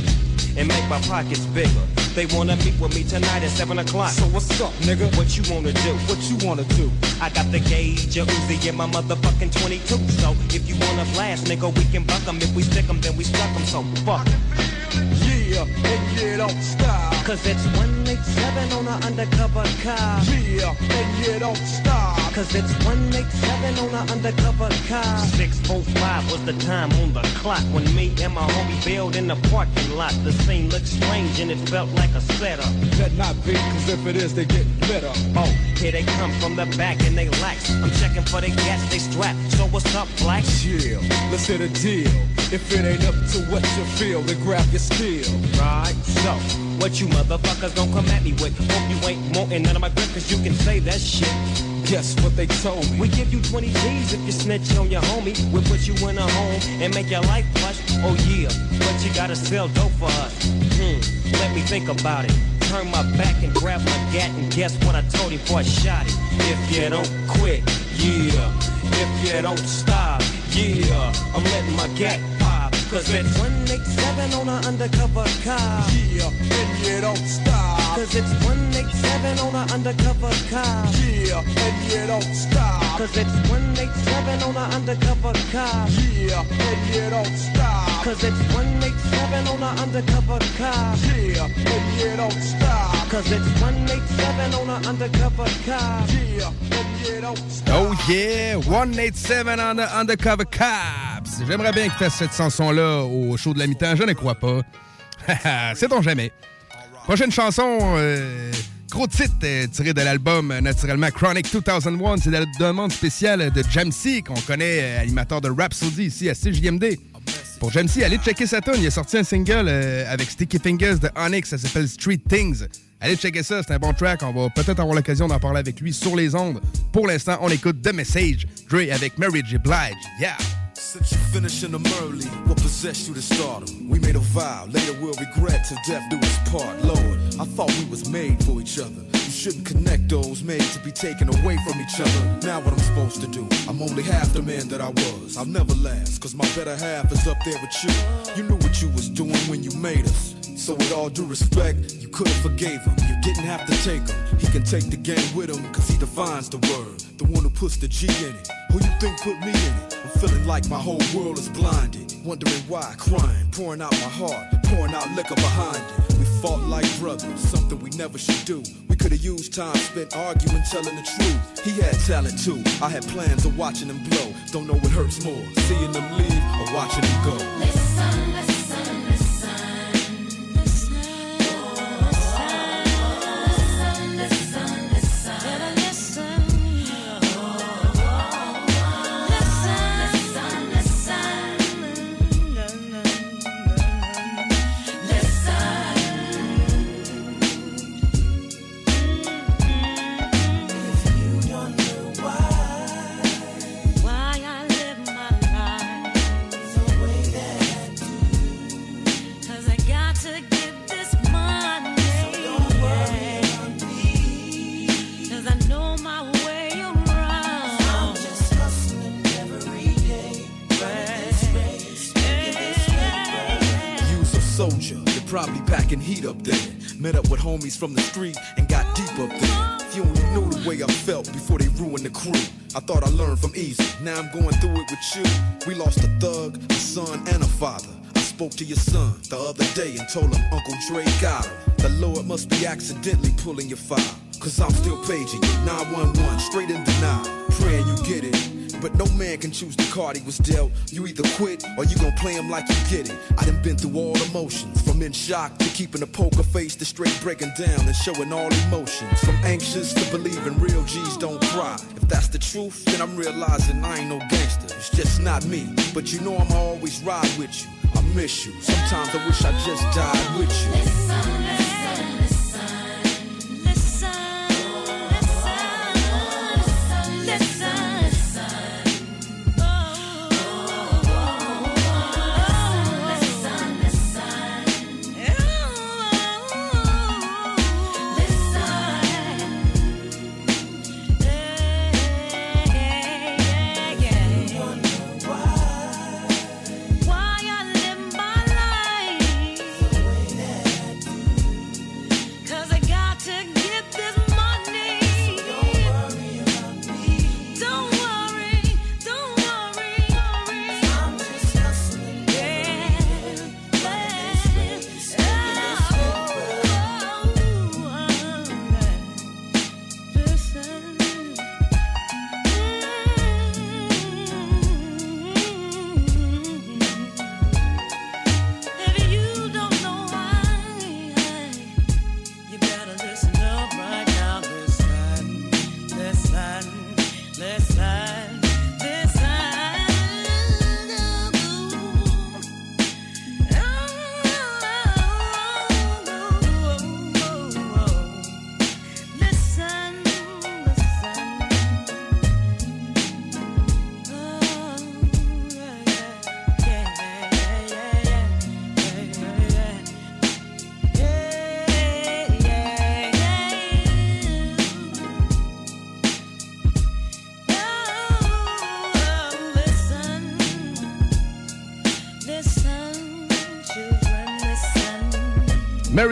S25: And make my pockets bigger. They wanna meet with me tonight at 7 o'clock. So what's up, nigga? What you wanna do? What you wanna do? I got the gauge, a Uzi and my motherfucking 22. So if you wanna blast, nigga, we can buck 'em. If we stick 'em, then we stuck 'em. So fuck.
S34: Yeah, and you don't stop.
S25: Cause it's 187 on an undercover car.
S34: Yeah, and you don't stop.
S25: Cause it's 187 on an undercover car. 645 was the time on the clock when me and my homie bailed in the parking lot. The scene looked strange and it felt like a setup.
S34: Better not be, cause if it is, they get lit up.
S25: Oh, here they come from the back and they lax. I'm checking for the gas they strap. So what's up, black?
S34: Chill, let's hit a deal. If it ain't up to what you feel, then grab your steel.
S25: Right, so what you motherfuckers don't come at me with? Hope you ain't wanting none of my grip, cause you can say that shit.
S34: Guess what they told me?
S25: We give you 20 G's if you snitch on your homie. We'll put you in a home and make your life plush. Oh yeah, but you gotta sell dope for us. Hmm, let me think about it. Turn my back and grab my gat and guess what I told him before I shot it. If you don't quit, yeah. If you don't stop, yeah. I'm letting my gat pop. Cause it's 187 on an undercover car.
S34: Yeah, and you don't stop.
S25: Cause it's 187 on an undercover car.
S34: Yeah, and you don't stop.
S25: Cause it's 187 on an undercover car.
S34: Yeah, and you don't stop.
S25: Cause it's 187 on an undercover car.
S34: Yeah, and you don't stop.
S25: Cause it's 187 on an undercover car.
S34: Yeah.
S6: Oh yeah, 187 on the Undercover Cops. J'aimerais bien qu'il fasse cette chanson-là au show de la mi-temps, je ne crois pas. Sait-on jamais. Prochaine chanson, euh, gros titre euh, tiré de l'album euh, naturellement Chronic 2001. C'est la demande spéciale de Jamsey, qu'on connaît, euh, animateur de Rhapsody ici à CJMD. Pour Jamsey, allez checker sa tune. Il a sorti un single euh, avec Sticky Fingers de Onyx, ça s'appelle Street Things. Allez checker ça, c'est un bon track. On va peut-être avoir l'occasion d'en parler avec lui sur les ondes. Pour l'instant, on écoute The Message, Dre avec Mary J. Blige. Yeah!
S34: Since you finishing them early, what possessed you to stardom? We made a vow, later we'll regret till death do us part. Lord, I thought we was made for each other. You shouldn't connect those made to be taken away from each other. Now what I'm supposed to do? I'm only half the man that I was. I'll never last, cause my better half is up there with you. You knew what you was doing when you made us. So with all due respect, you could've forgave him. You didn't have to take him. He can take the game with him, cause he defines the word. The one who puts the G in it. Who you think put me in it? I'm feeling like my whole world is blinded. Wondering why, crying, pouring out my heart, pouring out liquor behind it. We fought like brothers, something we never should do. We could've used time spent arguing, telling the truth. He had talent too. I had plans of watching him blow. Don't know what hurts more, seeing them leave or watching him go.
S22: Listen, listen,
S34: homies from the street and got deep up there. If you only knew the way I felt before they ruined the crew. I thought I learned from Eazy, now I'm going through it with you. We lost a thug, a son, and a father. I spoke to your son the other day and told him Uncle Dre got him. The Lord must be accidentally pulling your file. Cause I'm still paging you, 911, straight in denial. Praying you get it. But no man can choose the card he was dealt. You either quit or you gon' play him like you get it. I done been through all emotions, from in shock to keeping a poker face to straight breaking down and showing all emotions. From anxious to believing real G's don't cry. If that's the truth, then I'm realizing I ain't no gangster. It's just not me. But you know I'ma always ride with you. I miss you. Sometimes I wish I just died with you.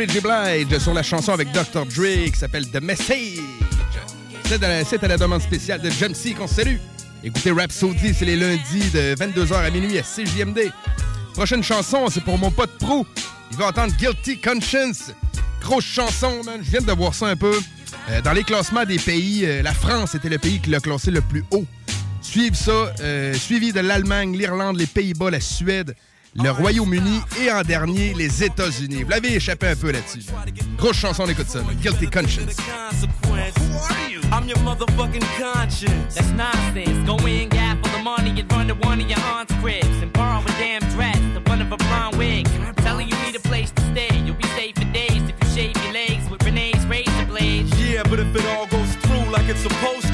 S6: Blige sur la chanson avec Dr. Dre qui s'appelle The Message. C'est à, la- demande spéciale de Jamsey qu'on salue. Écoutez Rhapsody, c'est les lundis de 22h à minuit à CJMD. Prochaine chanson, c'est pour mon pote Pro. Il va entendre Guilty Conscience. Grosse chanson, man. Je viens de voir ça un peu. Euh, dans les classements des pays, euh, la France était le pays qui l'a classé le plus haut. Suivent ça, euh, suivi de l'Allemagne, l'Irlande, les Pays-Bas, la Suède, le Royaume-Uni et en dernier, les États-Unis. Vous l'avez échappé un peu là-dessus. Grosse chanson, on écoute ça. Guilty Conscience.
S12: I'm your motherfucking conscience. That's nonsense. Go in, gap for the money, and run to one of your aunt's cribs and borrow a damn dress, the one of a blonde wig. Telling you need a place to stay. You'll be safe for days if you shave your legs with Renee's razor blades.
S34: Yeah, but if it all goes through like it's supposed to,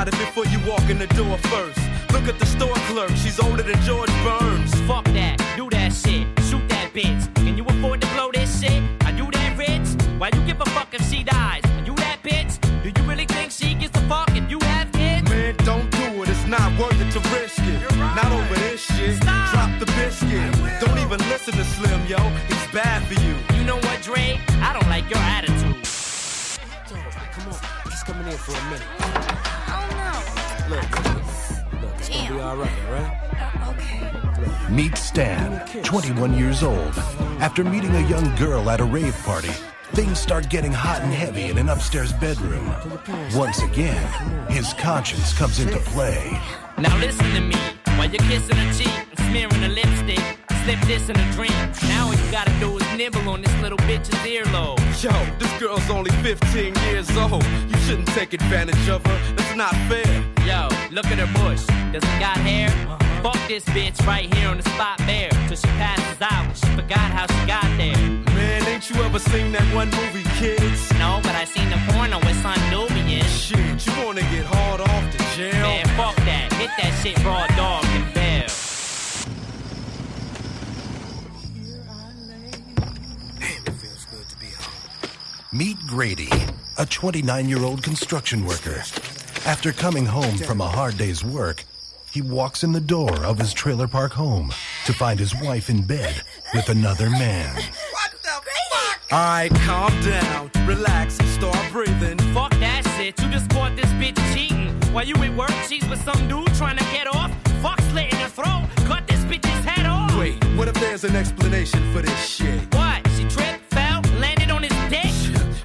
S34: Think about it before you walk in the door first. Look at the store clerk, she's older than George Burns.
S12: Fuck that, do that shit, shoot that bitch. Can you afford to blow this shit? Are you that rich? Why you give a fuck if she dies? Are you that bitch? Do you really think she gives a fuck if you have kids?
S34: Man, don't do it, it's not worth it to risk it. Not over this shit. Stop. Drop the biscuit. Don't even listen to Slim, yo. He's bad for you.
S12: You know what, Dre? I don't like your attitude.
S22: Come on, just coming in for a minute. Be all right, all right?
S40: Meet Stan, 21 years old. After meeting a young girl at a rave party, things start getting hot and heavy in an upstairs bedroom. Once again, his conscience comes into play.
S12: Now listen to me. While you're kissing her cheek and smearing her lipstick, slip this in a drink. Now all you gotta do is nibble on this little bitch's earlobe.
S34: Yo, this girl's only 15 years old. You shouldn't take advantage of her. That's not fair.
S12: Yo, look at her bush. Does it got hair? Uh-huh. Fuck this bitch right here on the spot bare. Till she passes out. She forgot how she got there.
S34: Man, ain't you ever seen that one movie, Kids?
S12: No, but I seen the porno with Son Nubian.
S34: Shit, you wanna get hard off to jail?
S12: Man, fuck that. Hit that shit raw dog and bell.
S40: Meet Grady, a 29 year old construction worker. After coming home from a hard day's work, he walks in the door of his trailer park home to find his wife in bed with another man.
S34: Alright, calm down, relax, start breathing.
S12: Fuck that shit. You just caught this bitch cheating. While you at work, she's with some dude trying to get off. Fuck slit in her throat. Cut this bitch's head off.
S34: Wait, what if there's an explanation for this shit?
S12: What? She tripped, fell, landed on his dick?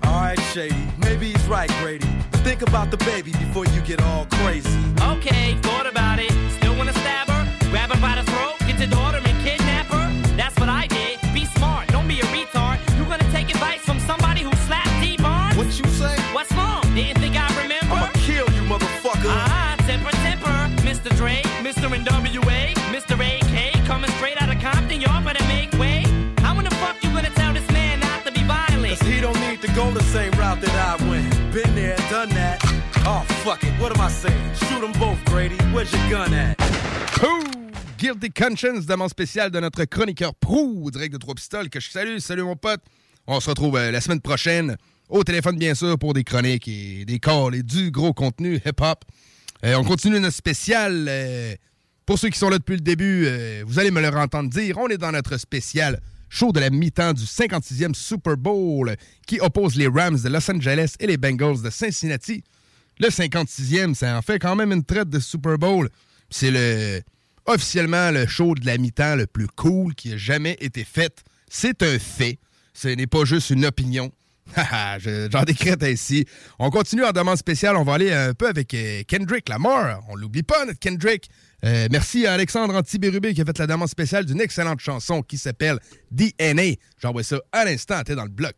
S34: Alright, Shady, maybe he's right, Grady. Think about the baby before you get all crazy.
S12: Okay, thought about it. Still wanna stab her? Grab her by the throat, get your daughter and kidnap her? That's what I did. Be smart, don't be a retard. You gonna take advice from somebody who slapped Dee Barnes?
S34: What you say?
S12: What's wrong? Didn't think I remember?
S34: I'ma kill you, motherfucker.
S12: Ah, temper, temper. Mr. Dre, Mr. NWA, Mr. AK, coming straight out of Compton, y'all better make way. How in the fuck you gonna tell this man not to be violent?
S34: Cause he don't need to go the same route that I went. Been there, fuck it, what am I saying? Shoot them both, Grady. Where's your gun at?
S6: Guilty Conscience, demande spéciale de notre chroniqueur Prou, direct de Trois Pistoles, que je salue. Salut mon pote. On se retrouve euh, la semaine prochaine, au téléphone bien sûr, pour des chroniques et des calls et du gros contenu hip-hop. Euh, on continue notre spécial. euh, pour ceux qui sont là depuis le début, vous allez me le entendre dire, on est dans notre spécial show de la mi-temps du 56e Super Bowl qui oppose les Rams de Los Angeles et les Bengals de Cincinnati. Le 56e, ça en fait quand même une traite de Super Bowl. C'est le officiellement le show de la mi-temps le plus cool qui a jamais été fait. C'est un fait. Ce n'est pas juste une opinion. Haha, je- J'en décrète ainsi. On continue en demande spéciale. On va aller un peu avec euh, Kendrick Lamar. On l'oublie pas, notre Kendrick. Euh, merci à Alexandre Antibérubé qui a fait la demande spéciale d'une excellente chanson qui s'appelle DNA. J'envoie ça à l'instant. T'es dans le bloc.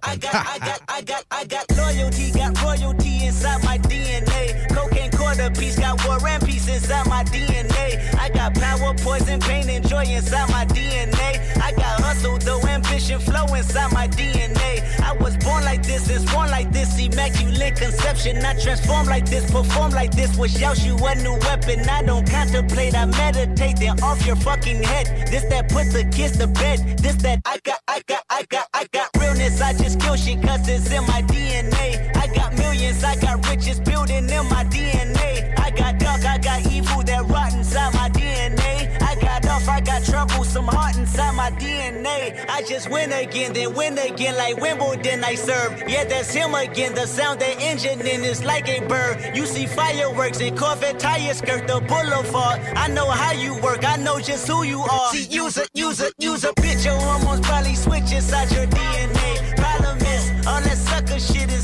S41: Quarter piece, got war and peace inside my DNA. I got power, poison, pain, and joy inside my DNA. I got hustle, though ambition, flow inside my DNA. I was born like this, and born like this, immaculate conception. I transform like this, perform like this, wish out you a new weapon. I don't contemplate, I meditate, then off your fucking head. This that put the kids to bed. This that I got, I got, I got, I got realness. I just kill shit cause it's in my DNA. I got millions, I got riches building in my DNA. I got dark, I got evil that rot inside my DNA. I got off, I got trouble, some heart inside my DNA. I just win again, then win again, like Wimbledon I serve. Yeah, that's him again. The sound that engine in is like a bird. You see fireworks and Corvette tires skirt the boulevard. I know how you work, I know just who you are. See, use a, use a, use a bitch. Your hormones probably switch inside your DNA. Problem is, all that sucker shit inside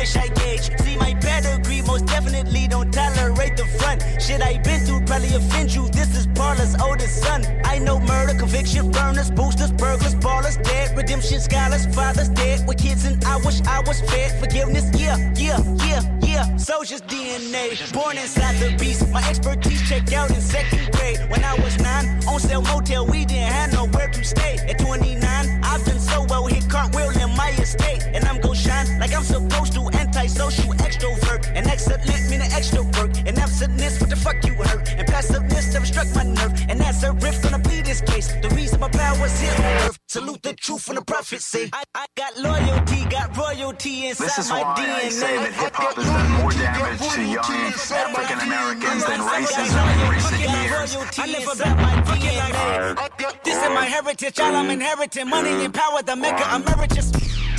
S41: I gauge. See my pedigree, most definitely don't tolerate the front. Shit I been through probably offend you. This is Paula's oldest son. I know murder, conviction, burners, boosters, burglars, ballers, dead, redemption scholars, fathers dead with kids, and I wish I was fed forgiveness. Yeah, yeah, yeah, yeah. Soldier's DNA, born inside the beast. My expertise checked out in second grade when I was nine. On sale motel, we didn't have nowhere to stay. At 29, I've done so well, hit cartwheel in my estate, and I'm gon' shine like I'm supposed to. Antisocial extrovert, and excellent meaning extra work, and absentness. What the fuck you hurt? And passiveness never struck my nerve, and that's a riff gonna be this case. The reason my power's here on earth. Salute the truth and the prophecy. I, I got loyalty, got royalty inside
S42: This is
S41: my
S42: why
S41: DNA.
S42: I say that hip hop has done more damage to young African Americans than racism in recent years.
S41: I never bet my DNA. This is my heritage, all I'm inheriting. Money and power, the mecca emeritus.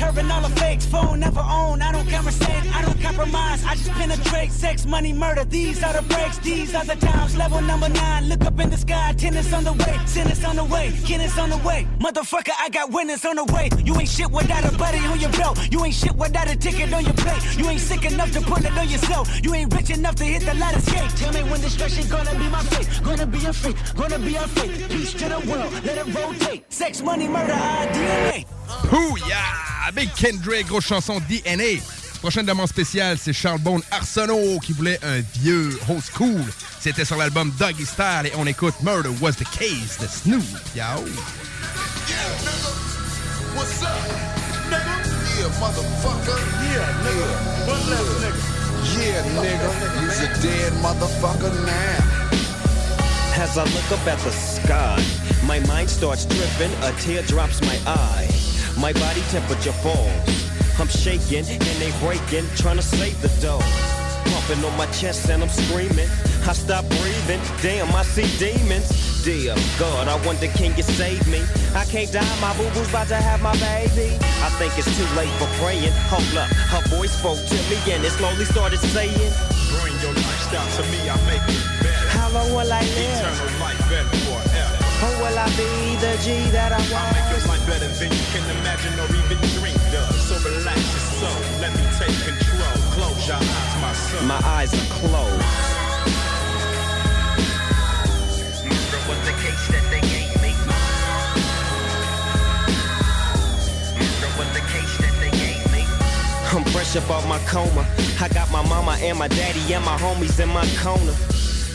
S41: curving all the fakes, phone never own, I don't conversate, I don't compromise, I just penetrate, sex, money, murder, these are the breaks, these are the times, level number nine, look up in the sky, tennis on the way, sentence on the way, Guinness on the way, motherfucker, I got winners on the way, you ain't shit without a buddy on your belt, you ain't shit without a ticket on your plate, you ain't sick enough to put it on yourself, you ain't rich enough to hit the ladder skate, tell me when destruction gonna be my fate, gonna be a fate, gonna be our fate, peace to the world, let it rotate, sex, money, murder, our DNA.
S6: Ouh, yeah! Big Kendrick, grosse chanson DNA. Prochaine demande spéciale, c'est Charles Bone Arsenault qui voulait un vieux old school. C'était sur l'album Doggy Style et on écoute Murder Was the Case de Snoop. Yo!
S36: What's up, nigga? Yeah, motherfucker. Yeah, nigga. One nigga. Yeah, nigga. You's a dead motherfucker now.
S25: As I look up at the sky, my mind starts tripping, a tear drops my eye. My body temperature falls. I'm shaking and they breaking, trying to save the dough. Pumping on my chest and I'm screaming. I stop breathing, damn, I see demons. Dear God, I wonder can you save me? I can't die, my boo boo's about to have my baby. I think it's too late for praying. Hold up, her voice spoke to me and it slowly started saying,
S43: Bring your lifestyle to me, I make it better.
S25: How long will I live?
S43: Eternal life better forever.
S25: Or will I be the G that I
S43: I'll make your
S25: was?
S43: life better than you can imagine or even dream of. So relax your soul, let me take control. Close your eyes, my son.
S25: My eyes are closed.
S41: Murder was the case that they gave me. Murder was the case that they gave me.
S25: I'm fresh up out my coma. I got my mama and my daddy and my homies in my corner.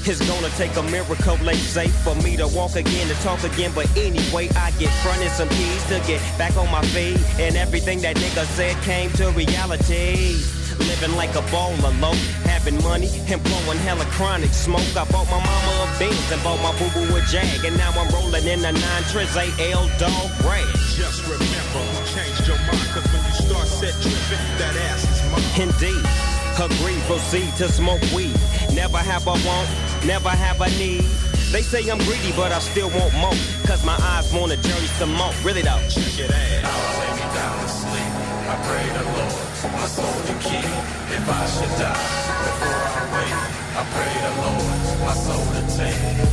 S25: It's gonna take a miracle, they say, for me to walk again, to talk again. But anyway, I get fronted some keys to get back on my feet. And everything that nigga said came to reality. Living like a baller low, having money and blowing hella chronic smoke. I bought my mama a Benz and bought my boo boo a Jag. And now I'm rolling in a 9 Triz AL dog rag.
S43: Just remember who changed your mind, cause when you start set tripping, that ass is mine.
S25: Indeed. Agree, proceed to smoke weed. Never have a want, never have a need. They say I'm greedy, but I still want more. Cause my eyes want a journey some more. Really though.
S43: Check it out.
S44: Lay me down to sleep. I pray the Lord, my soul to keep. If I should die before I wake, I pray the Lord, my soul to take.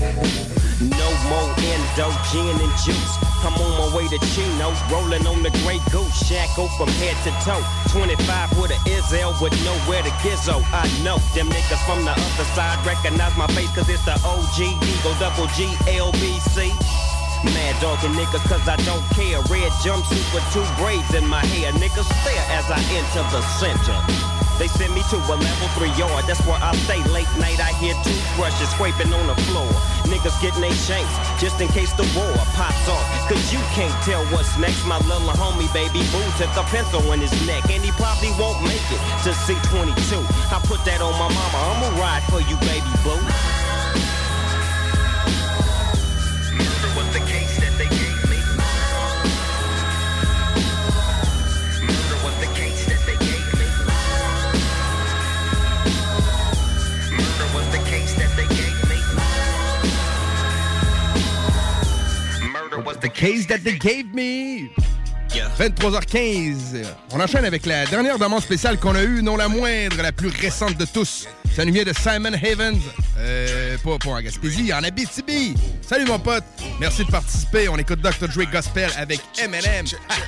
S25: No more endo, gin and juice. I'm on my way to Chino, rolling on the Grey Goose, shack from head to toe. 25 with a Izzel with nowhere to gizzo. I know them niggas from the other side recognize my face, cause it's the OG Eagle Double G LBC. Mad dogging niggas cause I don't care. Red jumpsuit with two braids in my hair. Niggas stare as I enter the center.
S45: They send me to a level three yard. That's where I stay late night. I hear toothbrushes scraping on the floor. Niggas getting they shanks just in case the war pops off. Cause you can't tell what's next. My little homie, baby boo, took a pencil in his neck. And he probably won't make it to C22. I put that on my mama. I'ma ride for you, baby boo. The case that they gave me.
S6: 23h15. On enchaîne avec la dernière demande spéciale qu'on a eue, non la moindre, la plus récente de tous. Ça nous vient de Simon Havens. Euh, pas, pas en Gaspésie, en Abitibi. Salut mon pote. Merci de participer. On écoute Dr. Dre Gospel avec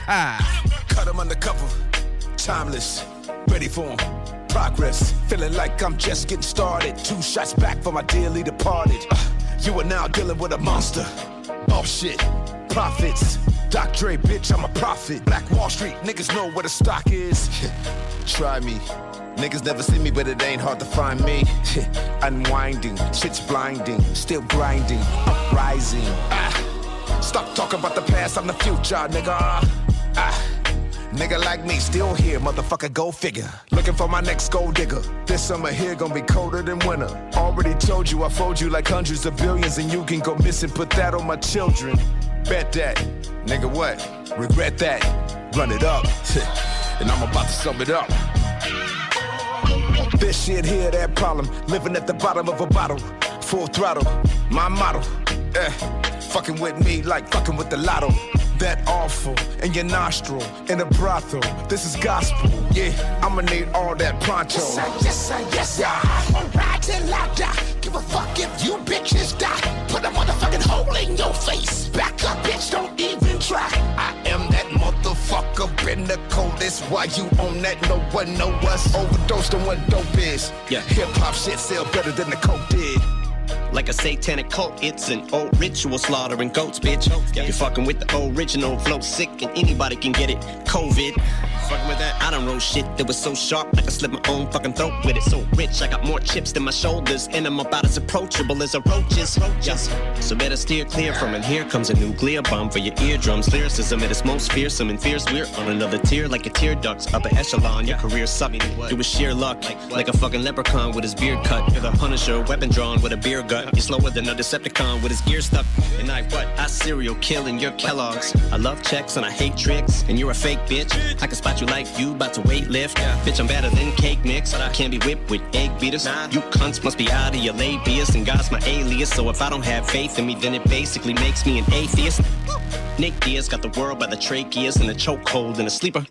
S6: ha.
S43: Cut him undercover, timeless, ready for him. Progress, feeling like I'm just getting started. Two shots back for my dearly departed. You are now dealing with a monster. Oh shit, profits. Doc Dre, bitch, I'm a prophet. Black Wall Street, niggas know where the stock is. Try me. Niggas never see me, but it ain't hard to find me. Unwinding, shit's blinding, still grinding, uprising. Ah, stop talking about the past, I'm the future, nigga. Ah. Nigga like me, still here, motherfucker, go figure. Looking for my next gold digger. This summer here gonna be colder than winter. Already told you I fold you like hundreds of billions, and you can go missing, put that on my children. Bet that. Nigga, what? Regret that. Run it up. and I'm about to sum it up. This shit here, that problem. Living at the bottom of a bottle. Full throttle. My motto. Eh. Fucking with me like fucking with the lotto. That awful in your nostril, in a brothel. This is gospel. Yeah, I'ma need all that pronto.
S46: Yes, sir, yes, sir, yes, I die. Give a fuck if you bitches die. Put a motherfucking hole in your face. Back up, bitch, don't even try. I am that motherfucker, been the coldest. Why you on that? No one know us. Overdosed on what dope is.
S45: Yeah.
S46: Hip hop shit sell better than the coke did.
S45: Like a satanic cult, it's an old ritual slaughtering goats, bitch. You're fucking with the original flow sick, and anybody can get it. COVID. Fucking with that. I done wrote shit that was so sharp, I could slit my own fucking throat with it. So rich, I got more chips than my shoulders, and I'm about as approachable as a roaches. Yeah. So better steer clear from it. Here comes a nuclear bomb for your eardrums. Lyricism at its most fearsome and fierce. We're on another tier like a tear ducts. Upper echelon, your career sucked. It was sheer luck, like a fucking leprechaun with his beard cut. You're the Punisher, weapon drawn with a beer gut. You're slower than a Decepticon with his gear stuck. And I what? I serial killing your Kellogg's. I love checks and I hate tricks. And you're a fake bitch. I can spot you like you about to weight lift. Bitch, I'm better than cake mix. But I can't be whipped with egg beaters. You cunts must be out of your labius. And God's my alias. So if I don't have faith in me, then it basically makes me an atheist. Nick Diaz got the world by the tracheas and a chokehold and a sleeper.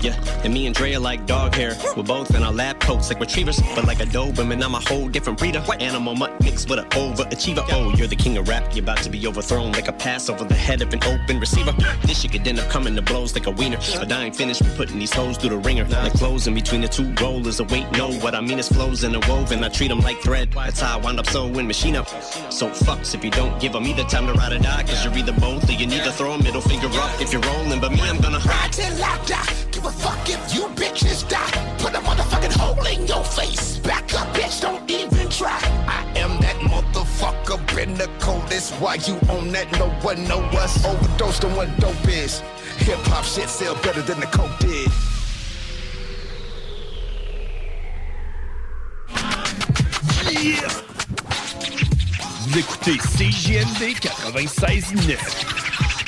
S45: Yeah, and me and Dre are like dog hair. We're both in our lab coats like retrievers, but like a Doberman, I'm a whole different breeder. Animal mutt mixed with an overachiever. Oh, you're the king of rap. You're about to be overthrown like a pass over the head of an open receiver. This shit could end up coming to blows like a wiener. But I ain't finished with putting these hoes through the ringer. Like clothes in between the two rollers. A wait, no, what I mean is flows in a woven. I treat them like thread. That's how I wind up sewing machine up. So fucks if you don't give them either time to ride or die. Cause you're either both or you need to throw a middle finger up if you're rolling. But me, I'm gonna
S46: Ride till I die. Give a fuck if you bitches die. Put a motherfucking hole in your face. Back up, bitch, don't even try. I am that motherfucker, been the coldest. Why you on that? No one know us. Overdosed on what dope is. Hip hop shit sell better than the coke did.
S47: Yeah! Vous écoutez CJMD 96.9.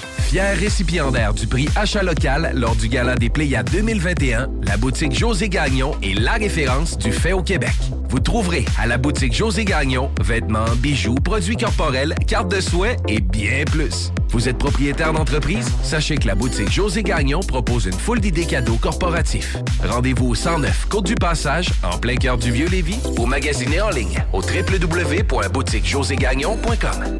S2: Fier récipiendaire du prix Achat local lors du Gala des Pléiades 2021, la boutique José Gagnon est la référence du fait au Québec. Vous trouverez à la boutique José Gagnon vêtements, bijoux, produits corporels, cartes de souhait et bien plus. Vous êtes propriétaire d'entreprise? Sachez que la boutique José Gagnon propose une foule d'idées cadeaux corporatifs. Rendez-vous au 109 Côte du Passage, en plein cœur du Vieux-Lévis, ou magasinez en ligne au www.boutiquejoségagnon.com.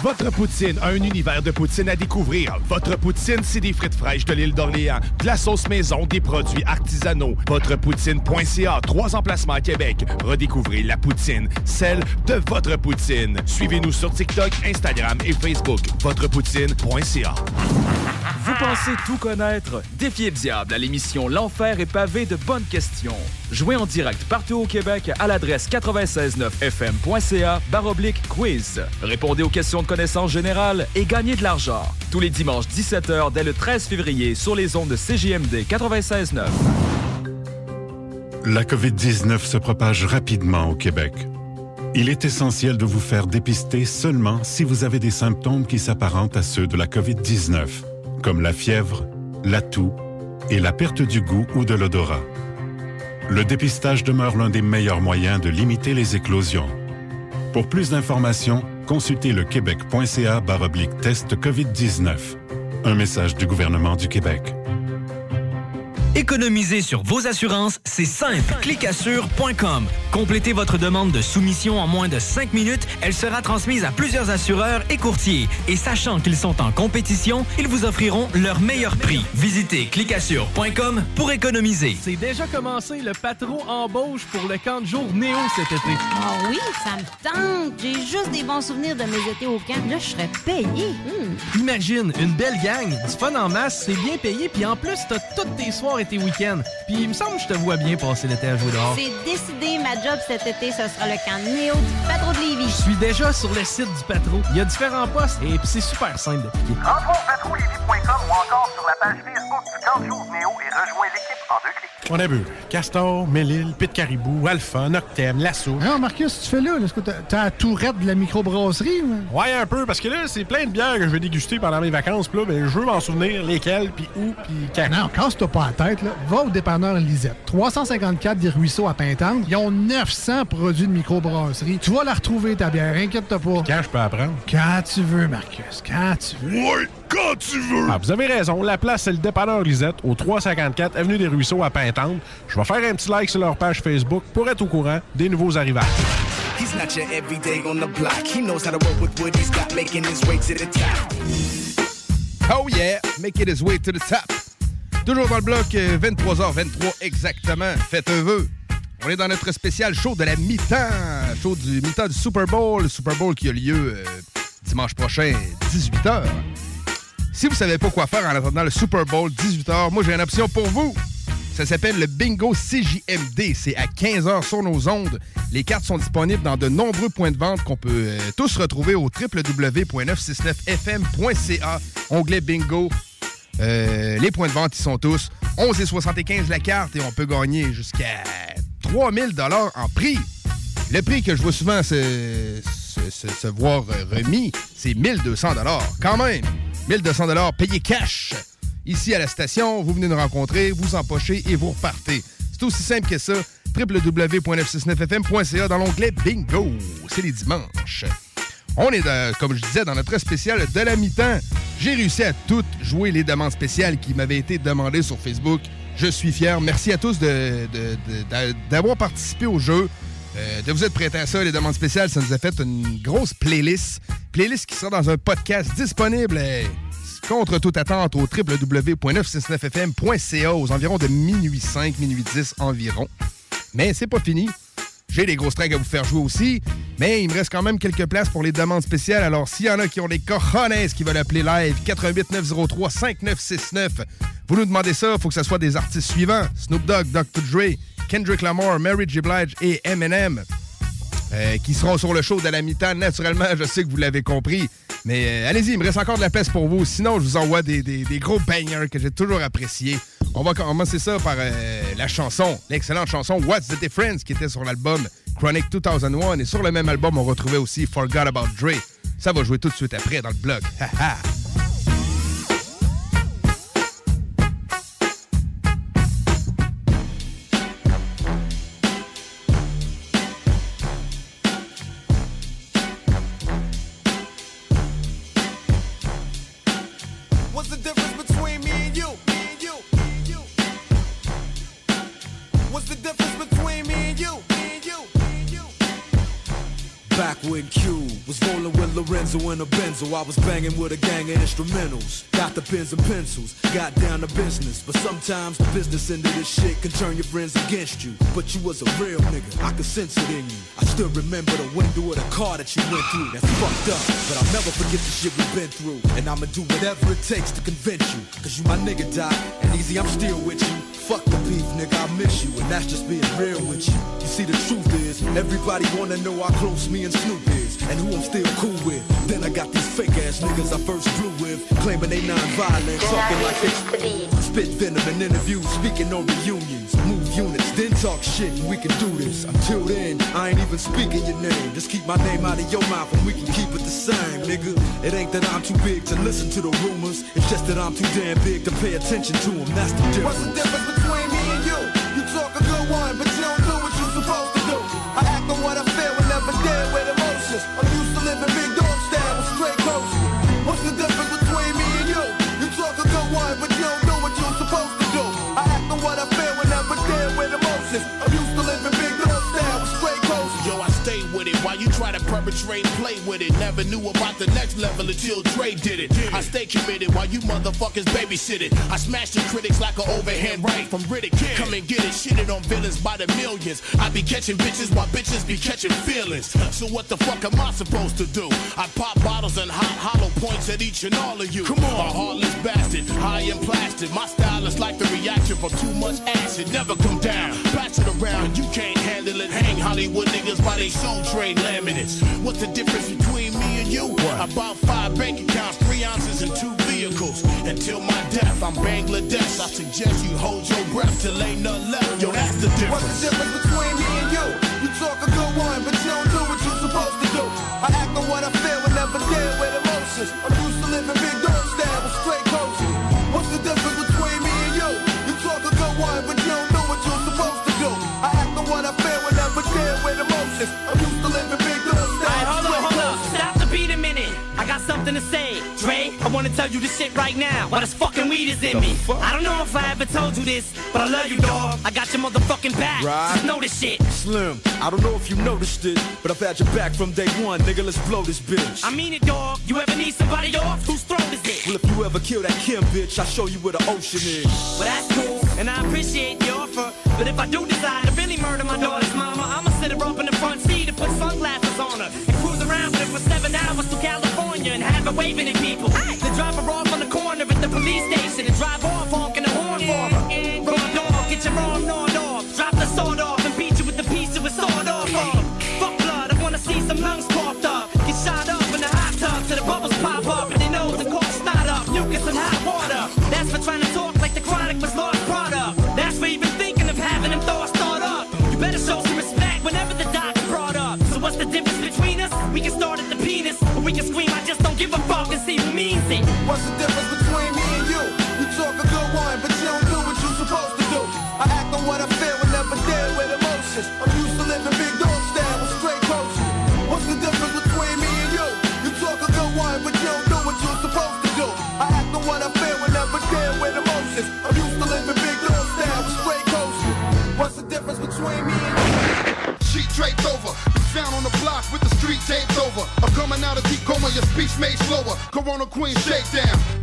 S43: Votre poutine un univers de poutine à découvrir. Votre poutine, c'est des frites fraîches de l'île d'Orléans, de la sauce maison, des produits artisanaux. Votrepoutine.ca, trois emplacements à Québec. Redécouvrez la poutine, celle de votre poutine. Suivez-nous sur TikTok, Instagram et Facebook. Votrepoutine.ca.
S16: Vous pensez tout connaître? Défiez le diable à l'émission L'Enfer est pavé de bonnes questions. Jouez en direct partout au Québec à l'adresse 969fm.ca baroblique quiz. Répondez aux questions de connaissance générale et gagnez de l'argent. Tous les dimanches 17h dès le 13 février sur les ondes de CJMD 96.9.
S48: La COVID-19 se propage rapidement au Québec. Il est essentiel de vous faire dépister seulement si vous avez des symptômes qui s'apparentent à ceux de la COVID-19, comme la fièvre, la toux et la perte du goût ou de l'odorat. Le dépistage demeure l'un des meilleurs moyens de limiter les éclosions. Pour plus d'informations, consultez le québec.ca baroblique test COVID-19. Un message du gouvernement du Québec.
S49: Économiser sur vos assurances, c'est simple. Clicassure.com. Complétez votre demande de soumission en moins de 5 minutes. Elle sera transmise à plusieurs assureurs et courtiers. Et sachant qu'ils sont en compétition, ils vous offriront leur meilleur prix. Visitez clicassure.com pour économiser.
S28: C'est déjà commencé le patron embauche pour le camp de jour Néo cet été.
S31: Ah oui, ça me tente. J'ai juste des bons souvenirs de mes étés au camp. Là, je serais payé. Hmm.
S28: Imagine, une belle gang, du fun en masse, c'est bien payé, puis en plus, t'as toutes tes soirs et tes week-ends. Puis il me semble que je te vois bien passer l'été à jouer dehors.
S31: C'est décidé, ma job cet été, ce sera le camp Néo du patron de Lévis.
S28: Je suis déjà sur le site du patro. Il y a différents postes et puis c'est super simple d'appliquer.
S50: Rentre au patrouillevie.com ou encore sur la page Facebook du camp jour Néo et rejoins l'équipe en deux clics.
S29: On a vu Castor, Mélile, Pit Caribou, Alpha, Noctem, Lasso.
S51: Non, Marcus, tu fais là, est-ce que t'as- t'as la tourette de la microbrasserie? ou?
S29: Ouais, un peu, parce que là, c'est plein de bières que je vais déguster pendant mes vacances. Puis là, ben, je veux m'en souvenir lesquelles, puis où, puis quand.
S51: Non, casse-toi pas la tête, là. Va au dépanneur Lisette. 354 des Ruisseaux à Pintante. Ils ont 900 produits de microbrasserie. Tu vas la retrouver, ta bière, inquiète-toi pas.
S29: Quand je peux apprendre?
S51: Quand tu veux, Marcus, quand tu veux.
S29: Ouais, quand tu veux! Ah, vous avez raison. La place, c'est le dépanneur Lisette, au 354 Avenue des Ruisseaux à Pintante. Je vais faire un petit like sur leur page Facebook pour être au courant des nouveaux arrivages.
S52: He's not your everyday on the block. He knows how to roll with what he's got, making his way to the top.
S6: Oh yeah, making his way to the top. Toujours dans le bloc, euh, 23h23 exactement. Faites un vœu. On est dans notre spécial show de la mi-temps. Show du mi-temps du Super Bowl. Le Super Bowl qui a lieu euh, dimanche prochain, 18h. Si vous savez pas quoi faire en attendant le Super Bowl, 18h, moi j'ai une option pour vous. Ça s'appelle le Bingo CJMD. C'est à 15h sur nos ondes. Les cartes sont disponibles dans de nombreux points de vente qu'on peut euh, tous retrouver au www.969fm.ca. Onglet Bingo. Euh, les points de vente, ils sont tous 11,75 la carte et on peut gagner jusqu'à 3000 dollars en prix. Le prix que je vois souvent se, se- voir euh, remis, c'est 1200 dollars. Quand même, 1200 dollars payés cash. Ici à la station, vous venez nous rencontrer, vous empochez et vous repartez. C'est aussi simple que ça. www.969fm.ca dans l'onglet Bingo. C'est les dimanches. On est, dans- comme je disais, dans notre spécial de la mi-temps. J'ai réussi à toutes jouer les demandes spéciales qui m'avaient été demandées sur Facebook. Je suis fier. Merci à tous d'avoir participé au jeu. Euh, de vous être prêtés à ça, les demandes spéciales, ça nous a fait une grosse playlist. Playlist qui sera dans un podcast disponible euh, contre toute attente au www.969fm.ca aux environs de minuit 5, minuit 10 environ. Mais c'est pas fini. J'ai des grosses tracks à vous faire jouer aussi, mais il me reste quand même quelques places pour les demandes spéciales. Alors, s'il y en a qui ont des cojones qui veulent appeler live, 88 903 5969, vous nous demandez ça, il faut que ce soit des artistes suivants. Snoop Dogg, Dr. Dre, Kendrick Lamar, Mary J. Blige et Eminem. euh, qui seront sur le show de la mi-temps. Naturellement, je sais que vous l'avez compris. Mais euh, allez-y, il me reste encore de la place pour vous. Sinon, je vous envoie des, des- gros bangers que j'ai toujours appréciés. On va commencer ça par euh, la chanson, l'excellente chanson What's the Difference qui était sur l'album Chronic 2001. Et sur le même album, on retrouvait aussi Forgot About Dre. Ça va jouer tout de suite après dans le blog.
S34: A Benzo, I was banging with a gang of instrumentals. Got the pens and pencils, got down to business. But sometimes the business end of this shit can turn your friends against you. But you was a real nigga, I could sense it in you. I still remember the window of the car that you went through. That's fucked up, but I'll never forget the shit we've been through. And I'ma do whatever it takes to convince you. Cause you my nigga, Doc. And Eazy, I'm still with you. Fuck the beef, nigga, I miss you. And that's just being real with you. You see, the truth is, everybody wanna know how close me and Snoop is. And who I'm still cool with. Then I got these fake ass niggas I first blew with. Claiming they non-violent, talking like they spit venom in interviews, speaking on reunions. Move units, then talk shit, and we can do this. Until then, I ain't even speaking your name. Just keep my name out of your mouth and we can keep it the same, nigga. It ain't that I'm too big to listen to the rumors. It's just that I'm too damn big to pay attention to them. That's the difference.
S53: What's the difference between
S36: perpetrate play with it. Never knew about the next level until Dre did it. I stay committed while you motherfuckers babysit it. I smash the critics like an overhand right from Riddick. Come and get it, shitted on villains by the millions. I be catching bitches while bitches be catching feelings. So what the fuck am I supposed to do? I pop bottles and hot hollow points at each and all of you. Come on, a heartless bastard, high and plastic. My style is like the reaction from too much acid. Never come down, it around. You can't handle it. Hang Hollywood niggas by they soul train laminates. What's the difference between me and you? About five bank accounts, three ounces, and two vehicles. Until my death, I'm Bangladesh. I suggest you hold your breath till ain't nothing left. Yo, that's the difference.
S53: What's the difference between me and you? You talk a good one, but you don't do what you're supposed to do. I act on what I feel and never deal with emotions. I'm used to living
S12: tell you this shit right now. Why this fucking weed is in me. I don't know if I ever told you this, but I love you, dog. I got your motherfucking back.
S34: Right.
S12: Just know this shit.
S34: Slim, I don't know if you noticed it, but I've had your back from day one, nigga. Let's blow this bitch.
S12: I mean it, dog. You ever need somebody off? Whose throat is it?
S34: Well, if you ever kill that Kim bitch, I'll show you where the ocean is.
S12: Well, that's cool, and I appreciate the offer. But if I do decide to really murder my daughter's mama, I'ma sit her up in the front seat and put sunglasses on her and cruise around with her for seven hours to California and waving at people. Then drop her off on the corner at the police station and drive off honking the horn for her. Raw dog, get your arm gnawed off. Drop the sword off
S54: your made slower. Corona Queen shakedown.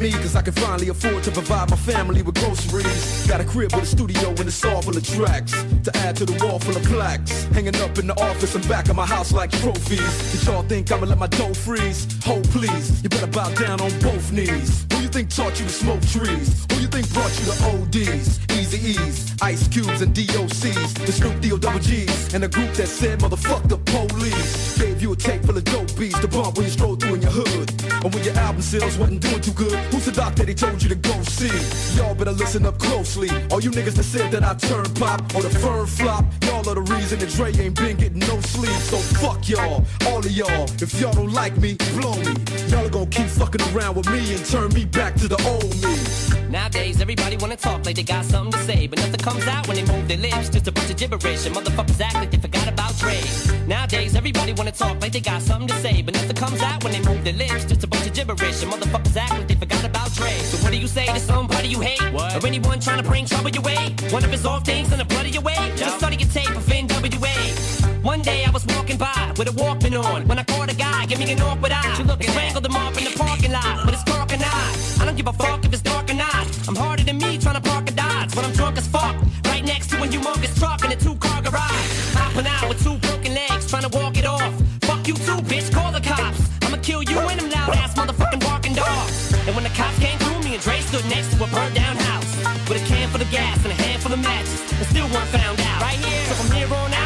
S34: Me cause I can finally afford to provide my family with groceries. Got a crib with a studio and it's all full of tracks to add to the wall full of plaques. Hanging up in the office and back of my house like trophies. Did y'all think I'ma let my dough freeze? Hold please, you better bow down on both knees. Who you think taught you to smoke trees? Who you think brought you to ODs? Eazy-E's, Ice Cubes and DOCs, the Snoop D-O double G's, and a group that said motherfuck the police. Gave you a tape full of dope beats to bump when you stroll through in your hood. And when your album sales wasn't doing too good, who's the doc that he told you to go see? Y'all better listen up closely. All you niggas that said that I turn pop or the firm flop, y'all are the reason that Dre ain't been getting no sleep. So fuck y'all, all of y'all. If y'all don't like me, blow me. Y'all are gonna keep fucking around with me and turn me back to the old me.
S12: Nowadays, everybody wanna talk like they got something to say, but nothing comes out when they move their lips. Just a bunch of gibberish, and motherfuckers act like they forgot about Dre. Nowadays, everybody wanna talk like they got something to say, but nothing comes out when they move their lips. Just a bunch of gibberish, and motherfuckers act like they forgot about Dre. So what do you say to somebody you hate, what? or anyone trying to bring trouble your way? One of his off things in the blood of your way. Just study your tape of NWA. One day I was walking by with a Walkman on when I caught a guy, give me an awkward eye. You look strangled him off in the parking lot with his dark and eye. I don't give a fuck if it's dark or not. I'm harder than me trying to park a Dodge when I'm drunk as fuck. Right next to a humongous truck in a two-car garage. Hopping out with two broken legs, trying to walk it off. Fuck you too, bitch. Call the cops. I'ma kill you and them loud ass motherfucking barking dogs. And when the cops came through, me and Dre stood next to a burned down house with a can full of gas and a handful of matches, and still weren't found out. Right here. So from here on out,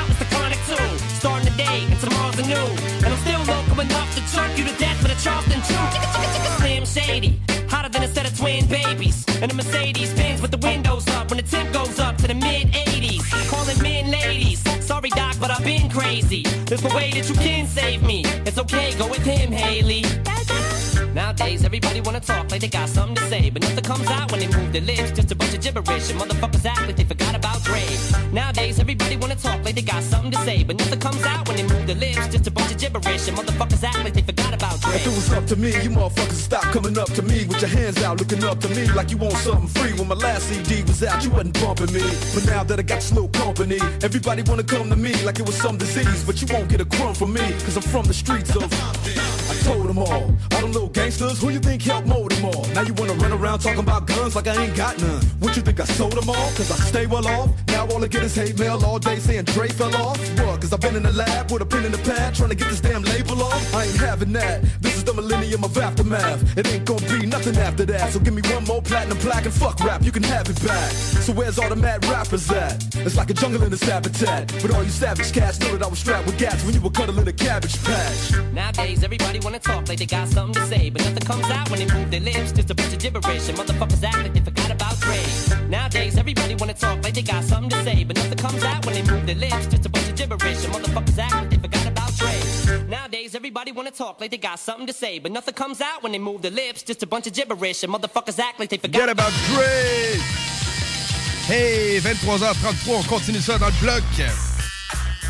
S12: enough to choke you to death with a Charleston chew. Slim Shady, hotter than a set of twin babies. And a Mercedes Benz with the windows up when the temp goes up to the mid 80s. Calling men ladies. Sorry, Doc, but I've been crazy. There's no way that you can save me. It's okay, go with him, Haley. Nowadays, everybody wanna talk like they got something to say, but nothing comes out when they move their lips. Just a bunch of gibberish, and motherfuckers act like they forgot about Dre. Nowadays, everybody wanna talk like they got something to say, but nothing comes out when they move their lips. Just a gibberish, and motherfuckers act like they forgot.
S34: If it was up to me, you motherfuckers stop coming up to me with your hands out, looking up to me like you want something free. When my last CD was out, you wasn't bumping me. But now that I got slow company, everybody wanna come to me like it was some disease. But you won't get a crumb from me, cause I'm from the streets of. I told them all, all them little gangsters, who you think helped mold them all? Now you wanna run around talking about guns like I ain't got none. What you think I sold them all? Cause I stay well off. Now all I get is hate mail all day saying Dre fell off. What? Cause I've been in the lab with a pen in the pad trying to get this damn label off. I ain't having that. This is the millennium of aftermath. It ain't gonna be nothing after that. So give me one more platinum plaque and fuck rap, you can have it back. So where's all the mad rappers at? It's like a jungle in this habitat. But all you savage cats know that I was strapped with gats when you were cuddling a cabbage patch.
S12: Nowadays, everybody wanna talk like they got something to say, but nothing comes out when they move their lips. Just a bunch of gibberish, and motherfuckers act like they forgot about Dre. Nowadays, everybody wanna talk like they got something to say, but nothing comes out when they move their lips. Just a bunch of gibberish, and motherfuckers act like they forgot about Dre. Nowadays, everybody wanna talk like they got something to say, but nothing comes out when they move their lips. Just a bunch of gibberish, and motherfuckers act like they forgot
S6: Forget about! Hey, 23h33, on continue ça dans le bloc.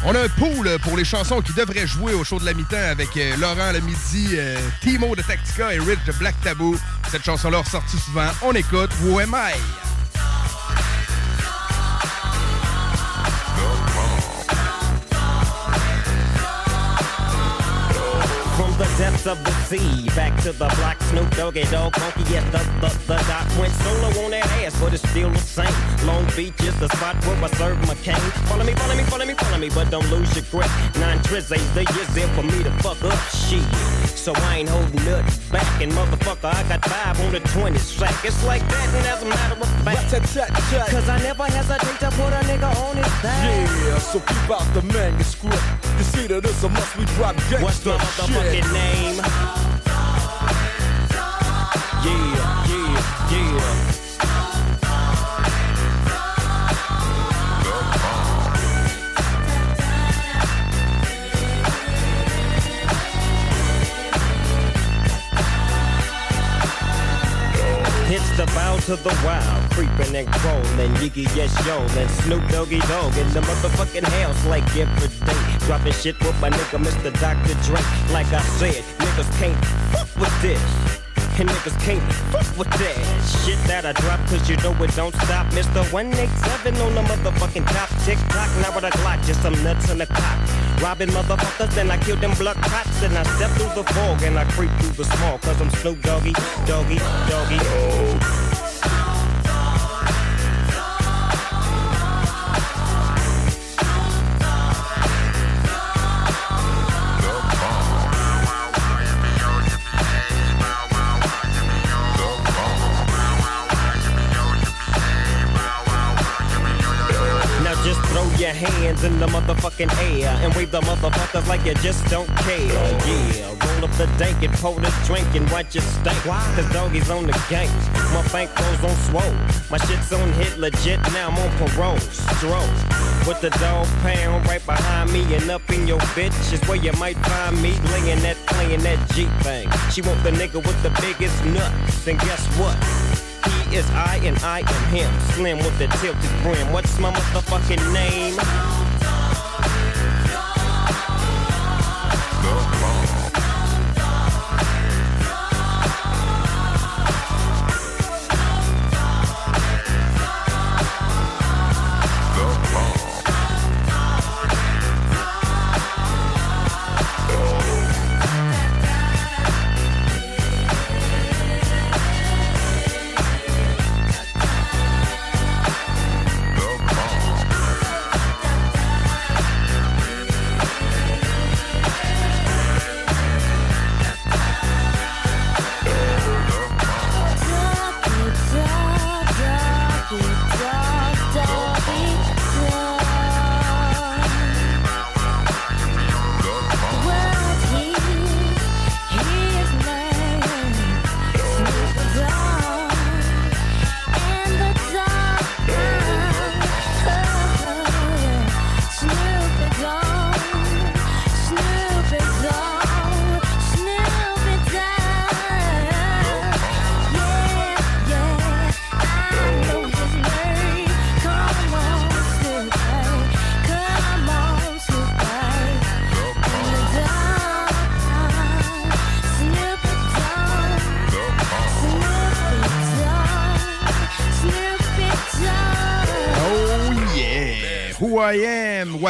S6: On a un pool pour les chansons qui devraient jouer au show de la mi-temps avec euh, Laurent le midi, euh, Timo de Tactica et Rich de Black Taboo. Cette chanson-là ressortie souvent. On écoute Who Am I?
S25: From the depths of the sea, back to the black Snoop Doggy Dogg, Funky, yes, the, the, the doc went solo on that ass, but it's still the same. Long Beach is the spot where I serve my cane. Follow me, follow me, follow me, follow me, but don't lose your grip. Nine trizzies, the years there for me to fuck up shit. So I ain't holding nothing back, and motherfucker, I got five on the 20 sack. It's like that, and as a matter of fact, cause I never hesitate to put a nigga on his back.
S34: Yeah, so keep out the manuscript. You see that it's a must we drop gangsta
S25: What's my motherfucking name? Yeah, yeah, yeah. It's the bow to the wild, creeping and crawling, Yiggy yes yo, and Snoop Doggy Dogg in the motherfucking house like every day. Dropping shit with my nigga Mr. Dr. Dre. Like I said, niggas can't fuck with this. And niggas can't fuck with that shit that I drop, cause you know it don't stop. Mr. 187 on the motherfucking top. Tick tock, now with a Glock, just some nuts in the cock. Robbing motherfuckers, then I kill them blood cops. And I step through the fog and I creep through the small, cause I'm Snoop Doggy, Doggy, Doggy. Oh. Throw your hands in the motherfucking air and wave the motherfuckers like you just don't care. Yeah, roll up the dank and pour the drink and watch it stank. Why? Cause doggies on the gang. My bankroll's on swole. My shit's on hit legit, now I'm on parole. Stroke. With the dog pound right behind me and up in your bitch is where you might find me laying that, playing that G thing. She want the nigga with the biggest nuts. And guess what? Is I and I am him. Slim with the tilted brim. What's my motherfucking name?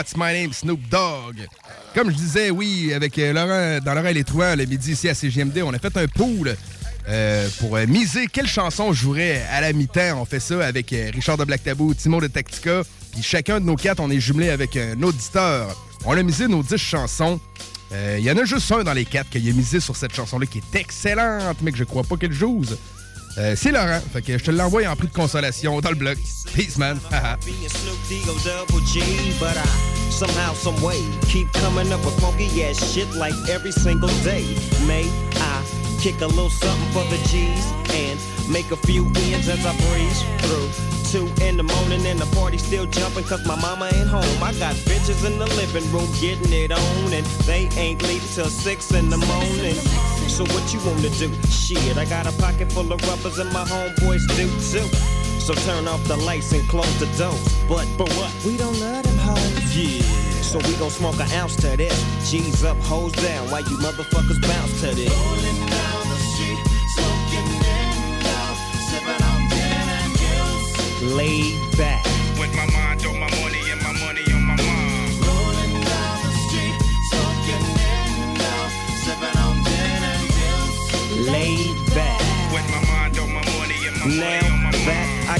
S6: What's my name, Snoop Dogg. Comme je disais, oui, avec euh, Laurent, dans l'oreille les Trouins, le midi ici à CGMD, on a fait un pool euh, pour euh, miser quelle chanson jouerait à la mi-temps. On fait ça avec Richard de Black Tabou, Timo de Tactica, puis chacun de nos quatre, on est jumelé avec un auditeur. On a misé nos 10 chansons. Il y en a juste un dans les quatre qui a misé sur cette chanson-là qui est excellente, mais que je crois pas qu'elle joue. Euh, c'est Laurent. Fait que je te l'envoie en prix de consolation dans le bloc. Peace, man.
S25: May I kick a little something for the G's and make a few as I through. Two in the morning and the party still jumping cause my mama ain't home. I got bitches in the living room getting it on and they ain't leaving till six in the morning. So what you wanna do? Shit, I got a pocket full of rubbers and my homeboys do too. So turn off the lights and close the doors. But but what? We don't let them hoes. Yeah. So we gon' smoke an ounce to this. G's up, hoes down, Why you motherfuckers bounce to this. Laid back.
S55: With my mind on my money and my money on my mind.
S25: Rolling down the street, smoking in love, sipping on gin and juice. Laid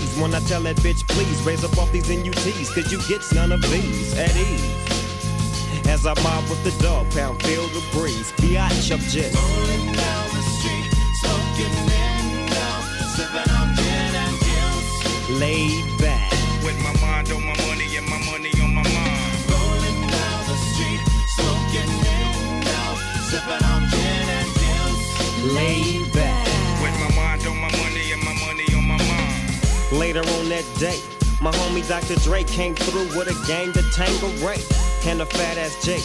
S25: degrees when I tell that bitch, please raise up off these NUTs, cause you get none of these at ease. As I mob with the dog pound, feel the breeze. Biatch, I'm just rolling down the street, smoking in love, sipping on gin and juice. Laid back.
S55: With my mind on my money and my money on my mind.
S25: Rolling down the street, smoking in love, sipping on gin and juice. Laid
S56: Later on that day, my homie Dr. Dre came through with a gang to Tango Ray. And a fat ass Jake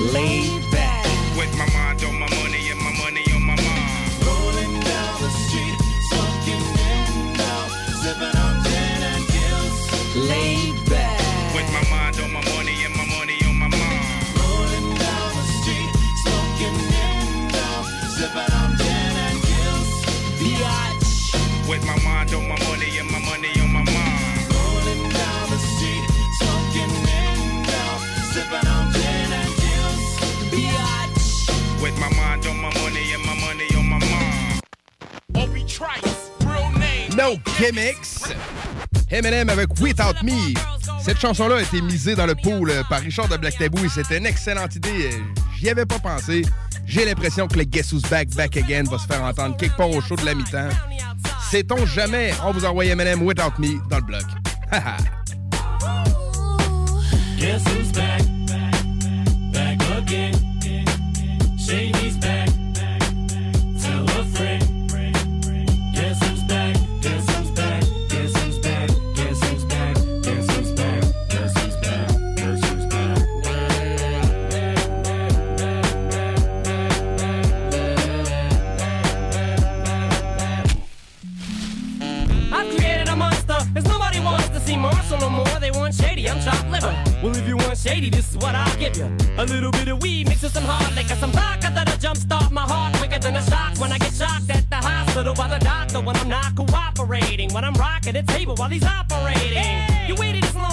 S56: Laid back.
S55: With my mind on my money and my money on my mind.
S56: Rolling down the street, smoking window, sipping on gin and gills. Laid back.
S55: With my mind on my money and my money on my mind.
S56: Rolling down the street, smoking window, sipping on gin and gills. Biatch.
S55: With my mind on my money With my mind on my money and my money on my mind.
S36: Obi Trice, real name.
S6: No gimmicks. Eminem avec Without Me. Cette chanson-là a été misée dans le pool euh, par Richard de Black Tabou et c'était une excellente idée. Euh, J'y avais pas pensé. J'ai l'impression que le Guess Who's Back, Back Again va se faire entendre quelque part au show de la mi-temps. Sait-on jamais? On vous envoie Eminem Without Me dans le bloc. Haha.
S56: Guess who's? Back? Shady's
S12: Well, if you want shady, this is what I'll give you. A little bit of weed mixed with some hard liquor, some vodka that'll jumpstart my heart quicker than a shock when I get shocked at the hospital by the doctor when I'm not cooperating. When I'm rocking the table while he's operating.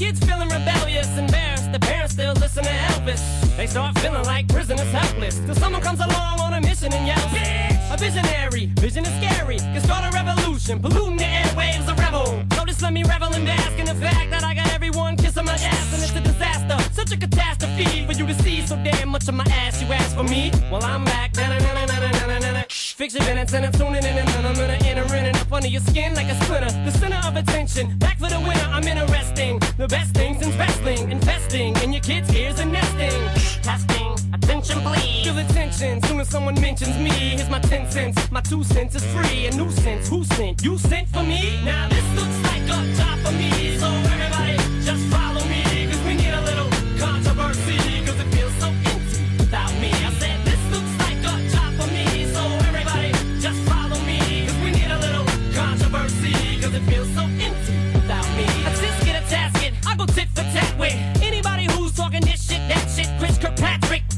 S12: kids feeling rebellious, embarrassed, the parents still listen to Elvis. They start feeling like prisoners helpless, till someone comes along on a mission and yells, Bitch! A visionary, vision is scary, can start a revolution, polluting the airwaves, a rebel. Just let me revel and bask in the fact that I got everyone kissing my ass, and it's a disaster, such a catastrophe for you to see so damn much of my ass. You ask for me, well I'm back. Na-na-na-na-na-na-na-na. Fix your minutes and I'm tuning in and then I'm gonna enter in and up under your skin like a splinter. The center of attention, back for the winner. I'm interesting. The best things in wrestling, investing in your kids' ears and nesting. Testing, attention please. Feel attention, soon as someone mentions me. Here's my ten cents, my two cents is free. A nuisance, who sent? You sent for me? Now this looks like a job for me. So everybody just follow me.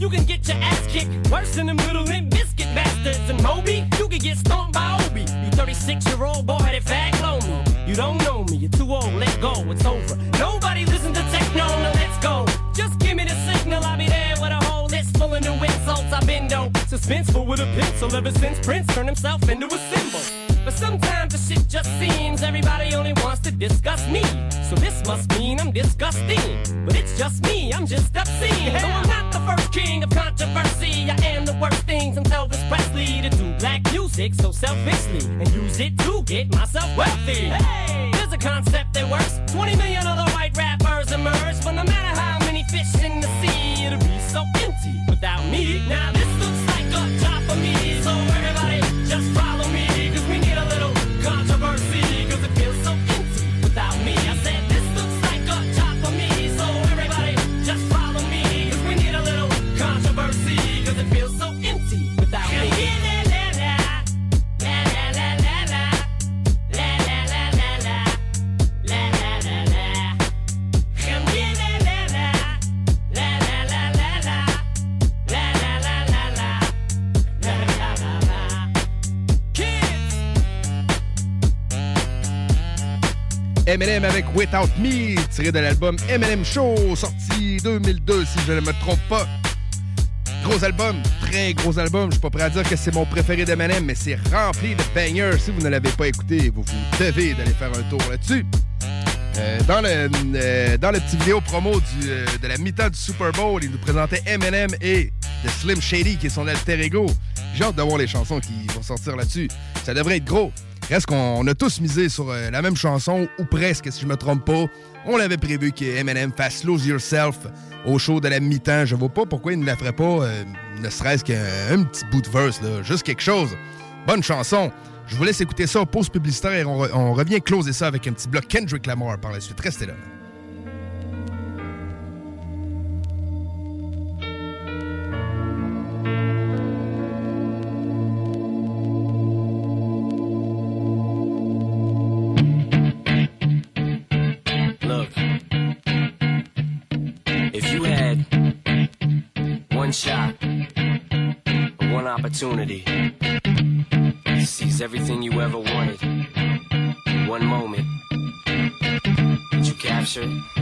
S12: You can get your ass kicked worse than them little Limp Bizkit bastards. And Moby, you can get stomped by Obi. You 36 year old boy headed fat me. You don't know me, you're too old, let go, it's over. Nobody listen to techno, now let's go. Just give me the signal, I'll be there with a whole list full of new insults. I've been though suspenseful with a pencil ever since Prince turned himself into a symbol. But sometimes the shit just seems everybody only wants to discuss me. So this must mean I'm disgusting. But it's just me, I'm just obscene. Though I'm not the first king of controversy, I am the worst things and Elvis Presley to do black music so selfishly and use it to get myself wealthy. Hey, there's a concept that works. 20 million other white rappers emerge, but no matter how many fish in the sea, it'll be so empty without me. Now this looks like a job for me, so everybody just follow me,
S6: Eminem avec Without Me, tiré de l'album Eminem Show, sorti 2002 si je ne me trompe pas. Gros album, très gros album. Je suis pas prêt à dire que c'est mon préféré d'Eminem, mais c'est rempli de bangers. Si vous ne l'avez pas écouté, vous vous devez d'aller faire un tour là-dessus. Euh, dans, le, euh, petit vidéo promo euh, de la mi-temps du Super Bowl, il nous présentait Eminem et The Slim Shady, qui est son alter ego. J'ai hâte de voir les chansons qui vont sortir là-dessus. Ça devrait être gros. Reste qu'on a tous misé sur euh, la même chanson, ou presque, si je me trompe pas. On l'avait prévu que Eminem fasse Lose Yourself au show de la mi-temps. Je vois pas pourquoi il ne la ferait pas, euh, ne serait-ce qu'un petit bout de verse, là. juste quelque chose. Bonne chanson. Je vous laisse écouter ça, pause publicitaire, et on, on revient closer ça avec un petit bloc Kendrick Lamar par la suite. Restez là.
S27: Opportunity. To seize everything you ever wanted, in one moment, did you capture it?